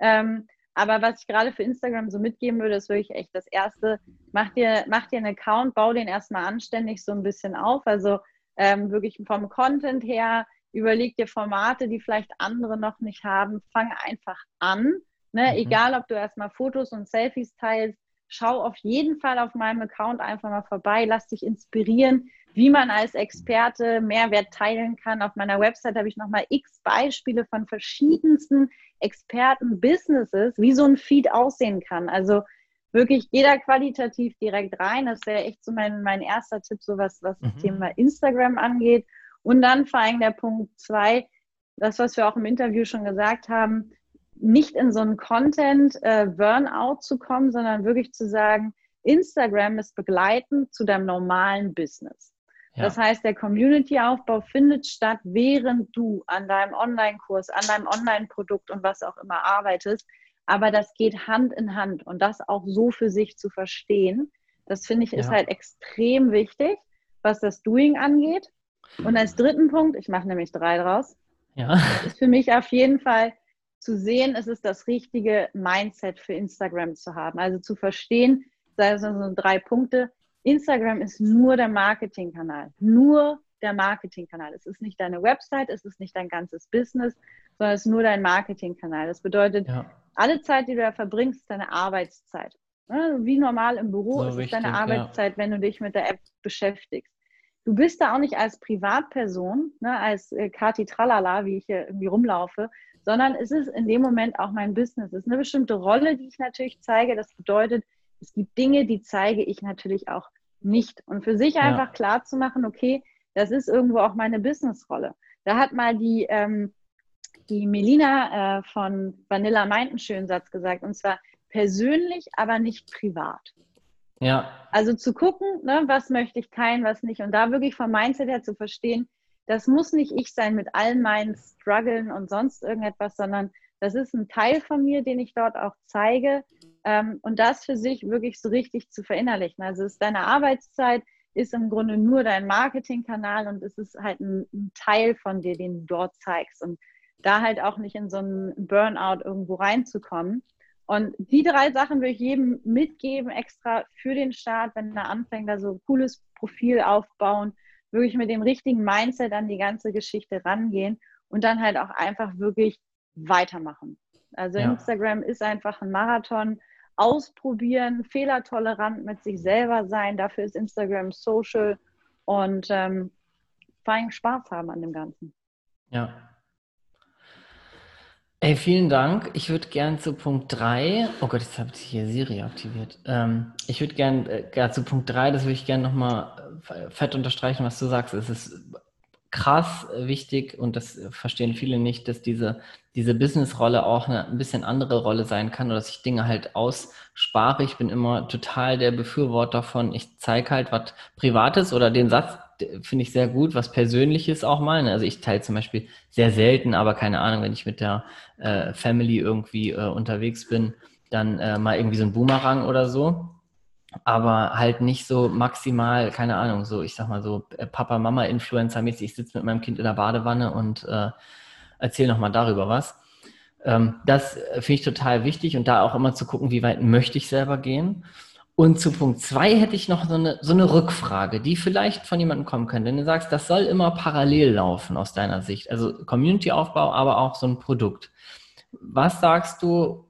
Ähm, aber was ich gerade für Instagram so mitgeben würde, ist wirklich echt das Erste, mach dir, mach dir einen Account, bau den erstmal anständig so ein bisschen auf. Also ähm, wirklich vom Content her, überleg dir Formate, die vielleicht andere noch nicht haben, fang einfach an. Ne? Mhm. Egal, ob du erstmal Fotos und Selfies teilst, schau auf jeden Fall auf meinem Account einfach mal vorbei, lass dich inspirieren, wie man als Experte Mehrwert teilen kann. Auf meiner Website habe ich nochmal x Beispiele von verschiedensten Experten-Businesses, wie so ein Feed aussehen kann. Also wirklich jeder qualitativ direkt rein. Das wäre echt so mein, mein erster Tipp, so was, was mhm. das Thema Instagram angeht. Und dann vor allem der Punkt zwei, das, was wir auch im Interview schon gesagt haben, nicht in so einen Content-Burnout äh, zu kommen, sondern wirklich zu sagen, Instagram ist begleitend zu deinem normalen Business. Ja. Das heißt, der Community-Aufbau findet statt, während du an deinem Online-Kurs, an deinem Online-Produkt und was auch immer arbeitest. Aber das geht Hand in Hand und das auch so für sich zu verstehen, das finde ich ja. ist halt extrem wichtig, was das Doing angeht. Und als dritten Punkt, ich mache nämlich drei draus, ja. ist für mich auf jeden Fall zu sehen, es ist das richtige Mindset für Instagram zu haben. Also zu verstehen, das sind so drei Punkte. Instagram ist nur der Marketingkanal. Nur der Marketingkanal. Es ist nicht deine Website, es ist nicht dein ganzes Business, sondern es ist nur dein Marketingkanal. Das bedeutet, ja. alle Zeit, die du da verbringst, ist deine Arbeitszeit. Wie normal im Büro so ist es deine Arbeitszeit, ja. wenn du dich mit der App beschäftigst. Du bist da auch nicht als Privatperson, ne, als äh, Kati Tralala, wie ich hier irgendwie rumlaufe, sondern es ist in dem Moment auch mein Business. Es ist eine bestimmte Rolle, die ich natürlich zeige. Das bedeutet, es gibt Dinge, die zeige ich natürlich auch nicht. Und für sich einfach ja. klar zu machen, okay, das ist irgendwo auch meine Businessrolle. Da hat mal die, ähm, die Melina äh, von Vanilla Mind einen schönen Satz gesagt, und zwar persönlich, aber nicht privat. Ja. Also zu gucken, ne, was möchte ich teilen, was nicht. Und da wirklich vom Mindset her zu verstehen, das muss nicht ich sein mit all meinen Struggeln und sonst irgendetwas, sondern das ist ein Teil von mir, den ich dort auch zeige. Ähm, und das für sich wirklich so richtig zu verinnerlichen. Also es ist deine Arbeitszeit, ist im Grunde nur dein Marketingkanal und es ist halt ein, ein, Teil von dir, den du dort zeigst. Und da halt auch nicht in so einen Burnout irgendwo reinzukommen. Und die drei Sachen würde ich jedem mitgeben, extra für den Start, wenn er anfängt, da so ein cooles Profil aufbauen, wirklich mit dem richtigen Mindset an die ganze Geschichte rangehen und dann halt auch einfach wirklich weitermachen. Also ja. Instagram ist einfach ein Marathon. Ausprobieren, fehlertolerant mit sich selber sein. Dafür ist Instagram Social und ähm, vor allem Spaß haben an dem Ganzen. Ja, Ey, vielen Dank. Ich würde gern zu Punkt 3, oh Gott, jetzt habe ich hier Siri aktiviert. Ähm, ich würde gern, äh, zu Punkt 3, das würde ich gerne nochmal fett unterstreichen, was du sagst. Es ist krass wichtig und das verstehen viele nicht, dass diese, diese Business-Rolle auch eine ein bisschen andere Rolle sein kann oder dass ich Dinge halt ausspare. Ich bin immer total der Befürworter davon. Ich zeige halt was Privates oder den Satz, finde ich sehr gut, was Persönliches auch mal. Ne? Also ich teile zum Beispiel sehr selten, aber keine Ahnung, wenn ich mit der äh, Family irgendwie äh, unterwegs bin, dann äh, mal irgendwie so ein Boomerang oder so. Aber halt nicht so maximal, keine Ahnung, so ich sag mal so äh, Papa-Mama-Influencer-mäßig, ich sitze mit meinem Kind in der Badewanne und äh, erzähle nochmal darüber was. Ähm, das äh, finde ich total wichtig und da auch immer zu gucken, wie weit möchte ich selber gehen. Und zu Punkt zwei hätte ich noch so eine, so eine Rückfrage, die vielleicht von jemandem kommen könnte. Wenn du sagst, das soll immer parallel laufen aus deiner Sicht, also Community-Aufbau, aber auch so ein Produkt. Was sagst du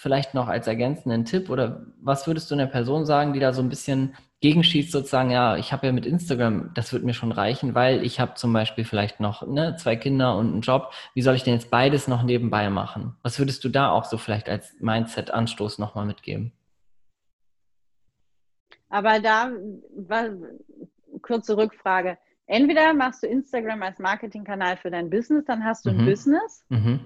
vielleicht noch als ergänzenden Tipp oder was würdest du einer Person sagen, die da so ein bisschen gegenschießt, sozusagen, ja, ich habe ja mit Instagram, das wird mir schon reichen, weil ich habe zum Beispiel vielleicht noch ne, zwei Kinder und einen Job. Wie soll ich denn jetzt beides noch nebenbei machen? Was würdest du da auch so vielleicht als Mindset-Anstoß nochmal mitgeben? Aber da war kurze Rückfrage. Entweder machst du Instagram als Marketingkanal für dein Business, dann hast du mhm. ein Business, mhm.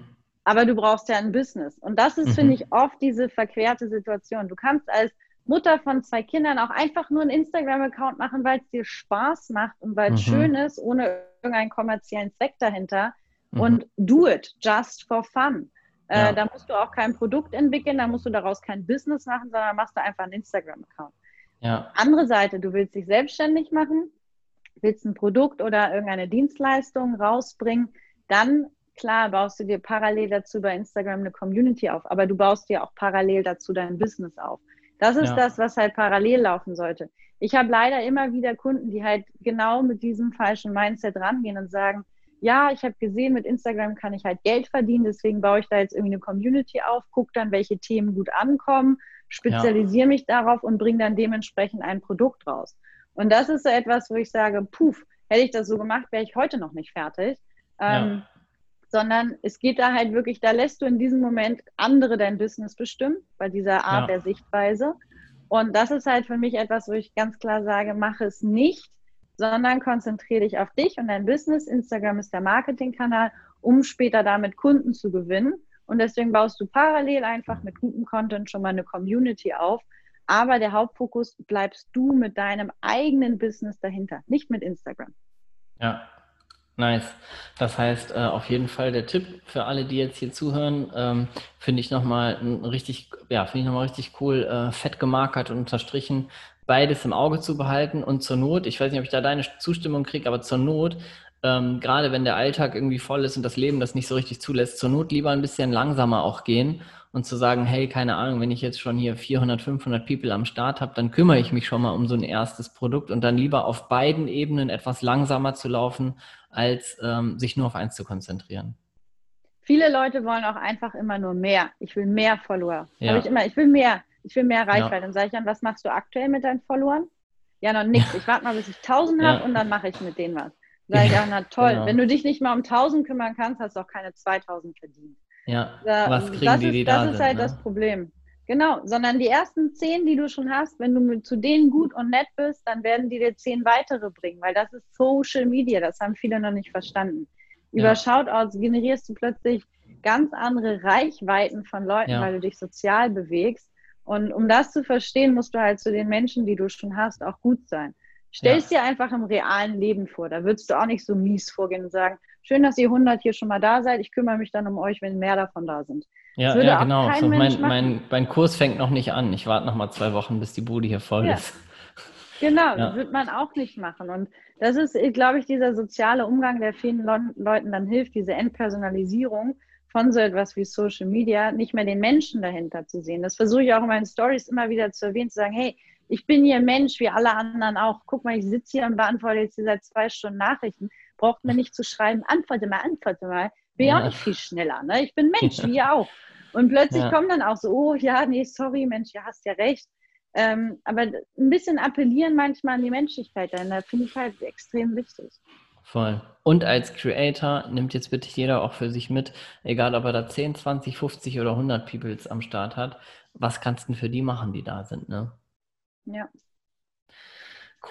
Aber du brauchst ja ein Business. Und das ist, mhm. finde ich, oft diese verquerte Situation. Du kannst als Mutter von zwei Kindern auch einfach nur einen Instagram-Account machen, weil es dir Spaß macht und weil es mhm. schön ist, ohne irgendeinen kommerziellen Zweck dahinter. Mhm. Und do it, just for fun. Äh, ja. Äh, da musst du auch kein Produkt entwickeln, da musst du daraus kein Business machen, sondern machst du einfach einen Instagram-Account. Ja. Andere Seite, du willst dich selbstständig machen, willst ein Produkt oder irgendeine Dienstleistung rausbringen, dann klar baust du dir parallel dazu bei Instagram eine Community auf, aber du baust dir auch parallel dazu dein Business auf. Das ist ja. das, was halt parallel laufen sollte. Ich habe leider immer wieder Kunden, die halt genau mit diesem falschen Mindset rangehen und sagen, ja, ich habe gesehen, mit Instagram kann ich halt Geld verdienen, deswegen baue ich da jetzt irgendwie eine Community auf, gucke dann, welche Themen gut ankommen spezialisiere ja. mich darauf und bringe dann dementsprechend ein Produkt raus. Und das ist so etwas, wo ich sage, puff, hätte ich das so gemacht, wäre ich heute noch nicht fertig. Ähm, ja. Sondern es geht da halt wirklich, da lässt du in diesem Moment andere dein Business bestimmen, bei dieser Art ja. der Sichtweise. Und das ist halt für mich etwas, wo ich ganz klar sage, mache es nicht, sondern konzentriere dich auf dich und dein Business. Instagram ist der Marketingkanal, um später damit Kunden zu gewinnen. Und deswegen baust du parallel einfach mit gutem Content schon mal eine Community auf. Aber der Hauptfokus bleibst du mit deinem eigenen Business dahinter, nicht mit Instagram. Ja, Nice. Das heißt, äh, auf jeden Fall der Tipp für alle, die jetzt hier zuhören, ähm, finde ich nochmal richtig, ja, finde ich nochmal richtig cool, äh, fett gemarkert und unterstrichen, beides im Auge zu behalten und zur Not, ich weiß nicht, ob ich da deine Zustimmung kriege, aber zur Not ähm, gerade wenn der Alltag irgendwie voll ist und das Leben das nicht so richtig zulässt, zur Not lieber ein bisschen langsamer auch gehen und zu sagen, hey, keine Ahnung, wenn ich jetzt schon hier 400, 500 People am Start habe, dann kümmere ich mich schon mal um so ein erstes Produkt und dann lieber auf beiden Ebenen etwas langsamer zu laufen, als ähm, sich nur auf eins zu konzentrieren. viele Leute wollen auch einfach immer nur mehr. Ich will mehr Follower. Ja. ich immer, ich will mehr. Ich will mehr Reichweite. Ja. Dann sage ich dann, was machst du aktuell mit deinen Followern? Ja, noch nichts. Ich warte mal, bis ich 1000 ja. habe und dann mache ich mit denen was. Sag ich, ja, na toll. Genau. Wenn du dich nicht mal um 1000 kümmern kannst, hast du auch keine 2000 verdient. Ja, da, was kriegen das die, die ist, da Das ist halt ne? das Problem. Genau, sondern die ersten zehn, die du schon hast, wenn du mit, zu denen gut und nett bist, dann werden die dir zehn weitere bringen, weil das ist Social Media, das haben viele noch nicht verstanden. Über ja. Shoutouts generierst du plötzlich ganz andere Reichweiten von Leuten, ja. weil du dich sozial bewegst. Und um das zu verstehen, musst du halt zu den Menschen, die du schon hast, auch gut sein. Stell es ja. dir einfach im realen Leben vor. Da würdest du auch nicht so mies vorgehen und sagen, schön, dass ihr 100 hier schon mal da seid. Ich kümmere mich dann um euch, wenn mehr davon da sind. Ja, ja genau. So, mein, mein, mein, Kurs fängt noch nicht an. Ich warte noch mal zwei Wochen, bis die Bude hier voll ja. ist. Genau, ja. wird man auch nicht machen. Und das ist, glaube ich, dieser soziale Umgang, der vielen Le Leuten dann hilft, diese Entpersonalisierung von so etwas wie Social Media, nicht mehr den Menschen dahinter zu sehen. Das versuche ich auch in meinen Stories immer wieder zu erwähnen, zu sagen, hey, ich bin hier ein Mensch wie alle anderen auch. Guck mal, ich sitze hier und beantworte jetzt hier seit zwei Stunden Nachrichten. Braucht mir nicht zu schreiben, antworte mal, antworte mal. Bin ja auch nicht viel schneller. Ne? Ich bin Mensch, wie ihr auch. Und plötzlich ja. kommen dann auch so, oh ja, nee, sorry, Mensch, du hast ja recht. Ähm, aber ein bisschen appellieren manchmal an die Menschlichkeit da finde ich halt extrem wichtig. Voll. Und als Creator nimmt jetzt bitte jeder auch für sich mit, egal ob er da 10, 20, 50 oder 100 Peoples am Start hat, was kannst du denn für die machen, die da sind, ne? Ja.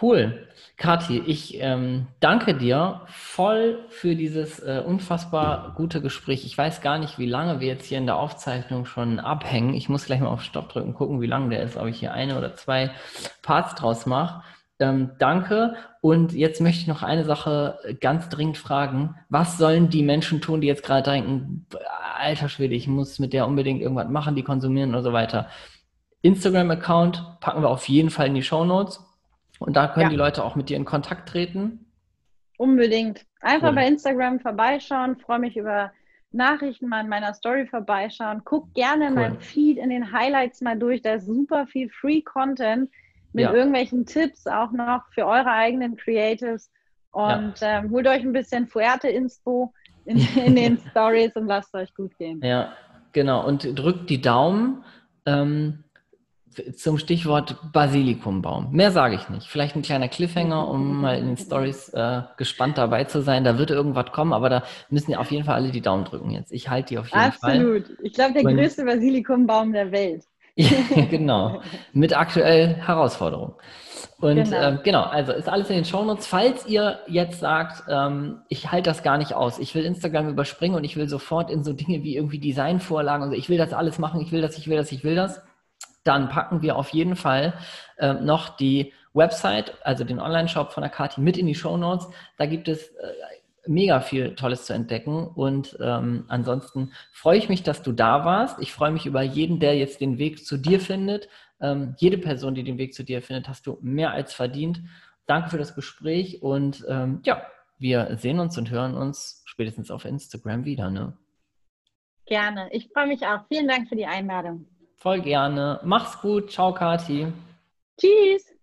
Cool. Kathi, ich ähm, danke dir voll für dieses äh, unfassbar gute Gespräch. Ich weiß gar nicht, wie lange wir jetzt hier in der Aufzeichnung schon abhängen. Ich muss gleich mal auf Stopp drücken, gucken, wie lang der ist, ob ich hier eine oder zwei Parts draus mache. Ähm, danke. Und jetzt möchte ich noch eine Sache ganz dringend fragen. Was sollen die Menschen tun, die jetzt gerade denken, alter Schwede, ich muss mit der unbedingt irgendwas machen, die konsumieren oder so weiter? Instagram-Account packen wir auf jeden Fall in die Show Notes. Und da können ja. die Leute auch mit dir in Kontakt treten. Unbedingt. Einfach cool. bei Instagram vorbeischauen. Freue mich über Nachrichten mal in meiner Story vorbeischauen. Guck gerne cool. mein Feed in den Highlights mal durch. Da ist super viel Free Content mit ja. irgendwelchen Tipps auch noch für eure eigenen Creatives. Und ja. ähm, holt euch ein bisschen Fuerte-Inspo in, in den Stories und lasst euch gut gehen. Ja, genau. Und drückt die Daumen. Ähm, zum Stichwort Basilikumbaum. Mehr sage ich nicht. Vielleicht ein kleiner Cliffhanger, um mal in den Stories äh, gespannt dabei zu sein. Da wird irgendwas kommen, aber da müssen ja auf jeden Fall alle die Daumen drücken jetzt. Ich halte die auf jeden Absolut. Fall. Absolut. Ich glaube, der Und, größte Basilikumbaum der Welt. genau. Mit aktuell Herausforderungen. Und genau. Ähm, genau. also ist alles in den Shownotes. Falls ihr jetzt sagt, ähm, ich halte das gar nicht aus, ich will Instagram überspringen und ich will sofort in so Dinge wie irgendwie Designvorlagen und so, ich will das alles machen, ich will das, ich will das, ich will das dann packen wir auf jeden Fall äh, noch die Website, also den Online-Shop von der Kati mit in die Show Notes. Da gibt es äh, mega viel Tolles zu entdecken. Und ähm, ansonsten freue ich mich, dass du da warst. Ich freue mich über jeden, der jetzt den Weg zu dir findet. Ähm, jede Person, die den Weg zu dir findet, hast du mehr als verdient. Danke für das Gespräch und ähm, ja, wir sehen uns und hören uns spätestens auf Instagram wieder. Ne? Gerne. Ich freue mich auch. Vielen Dank für die Einladung. Voll gerne. Mach's gut. Ciao, Kati. Tschüss.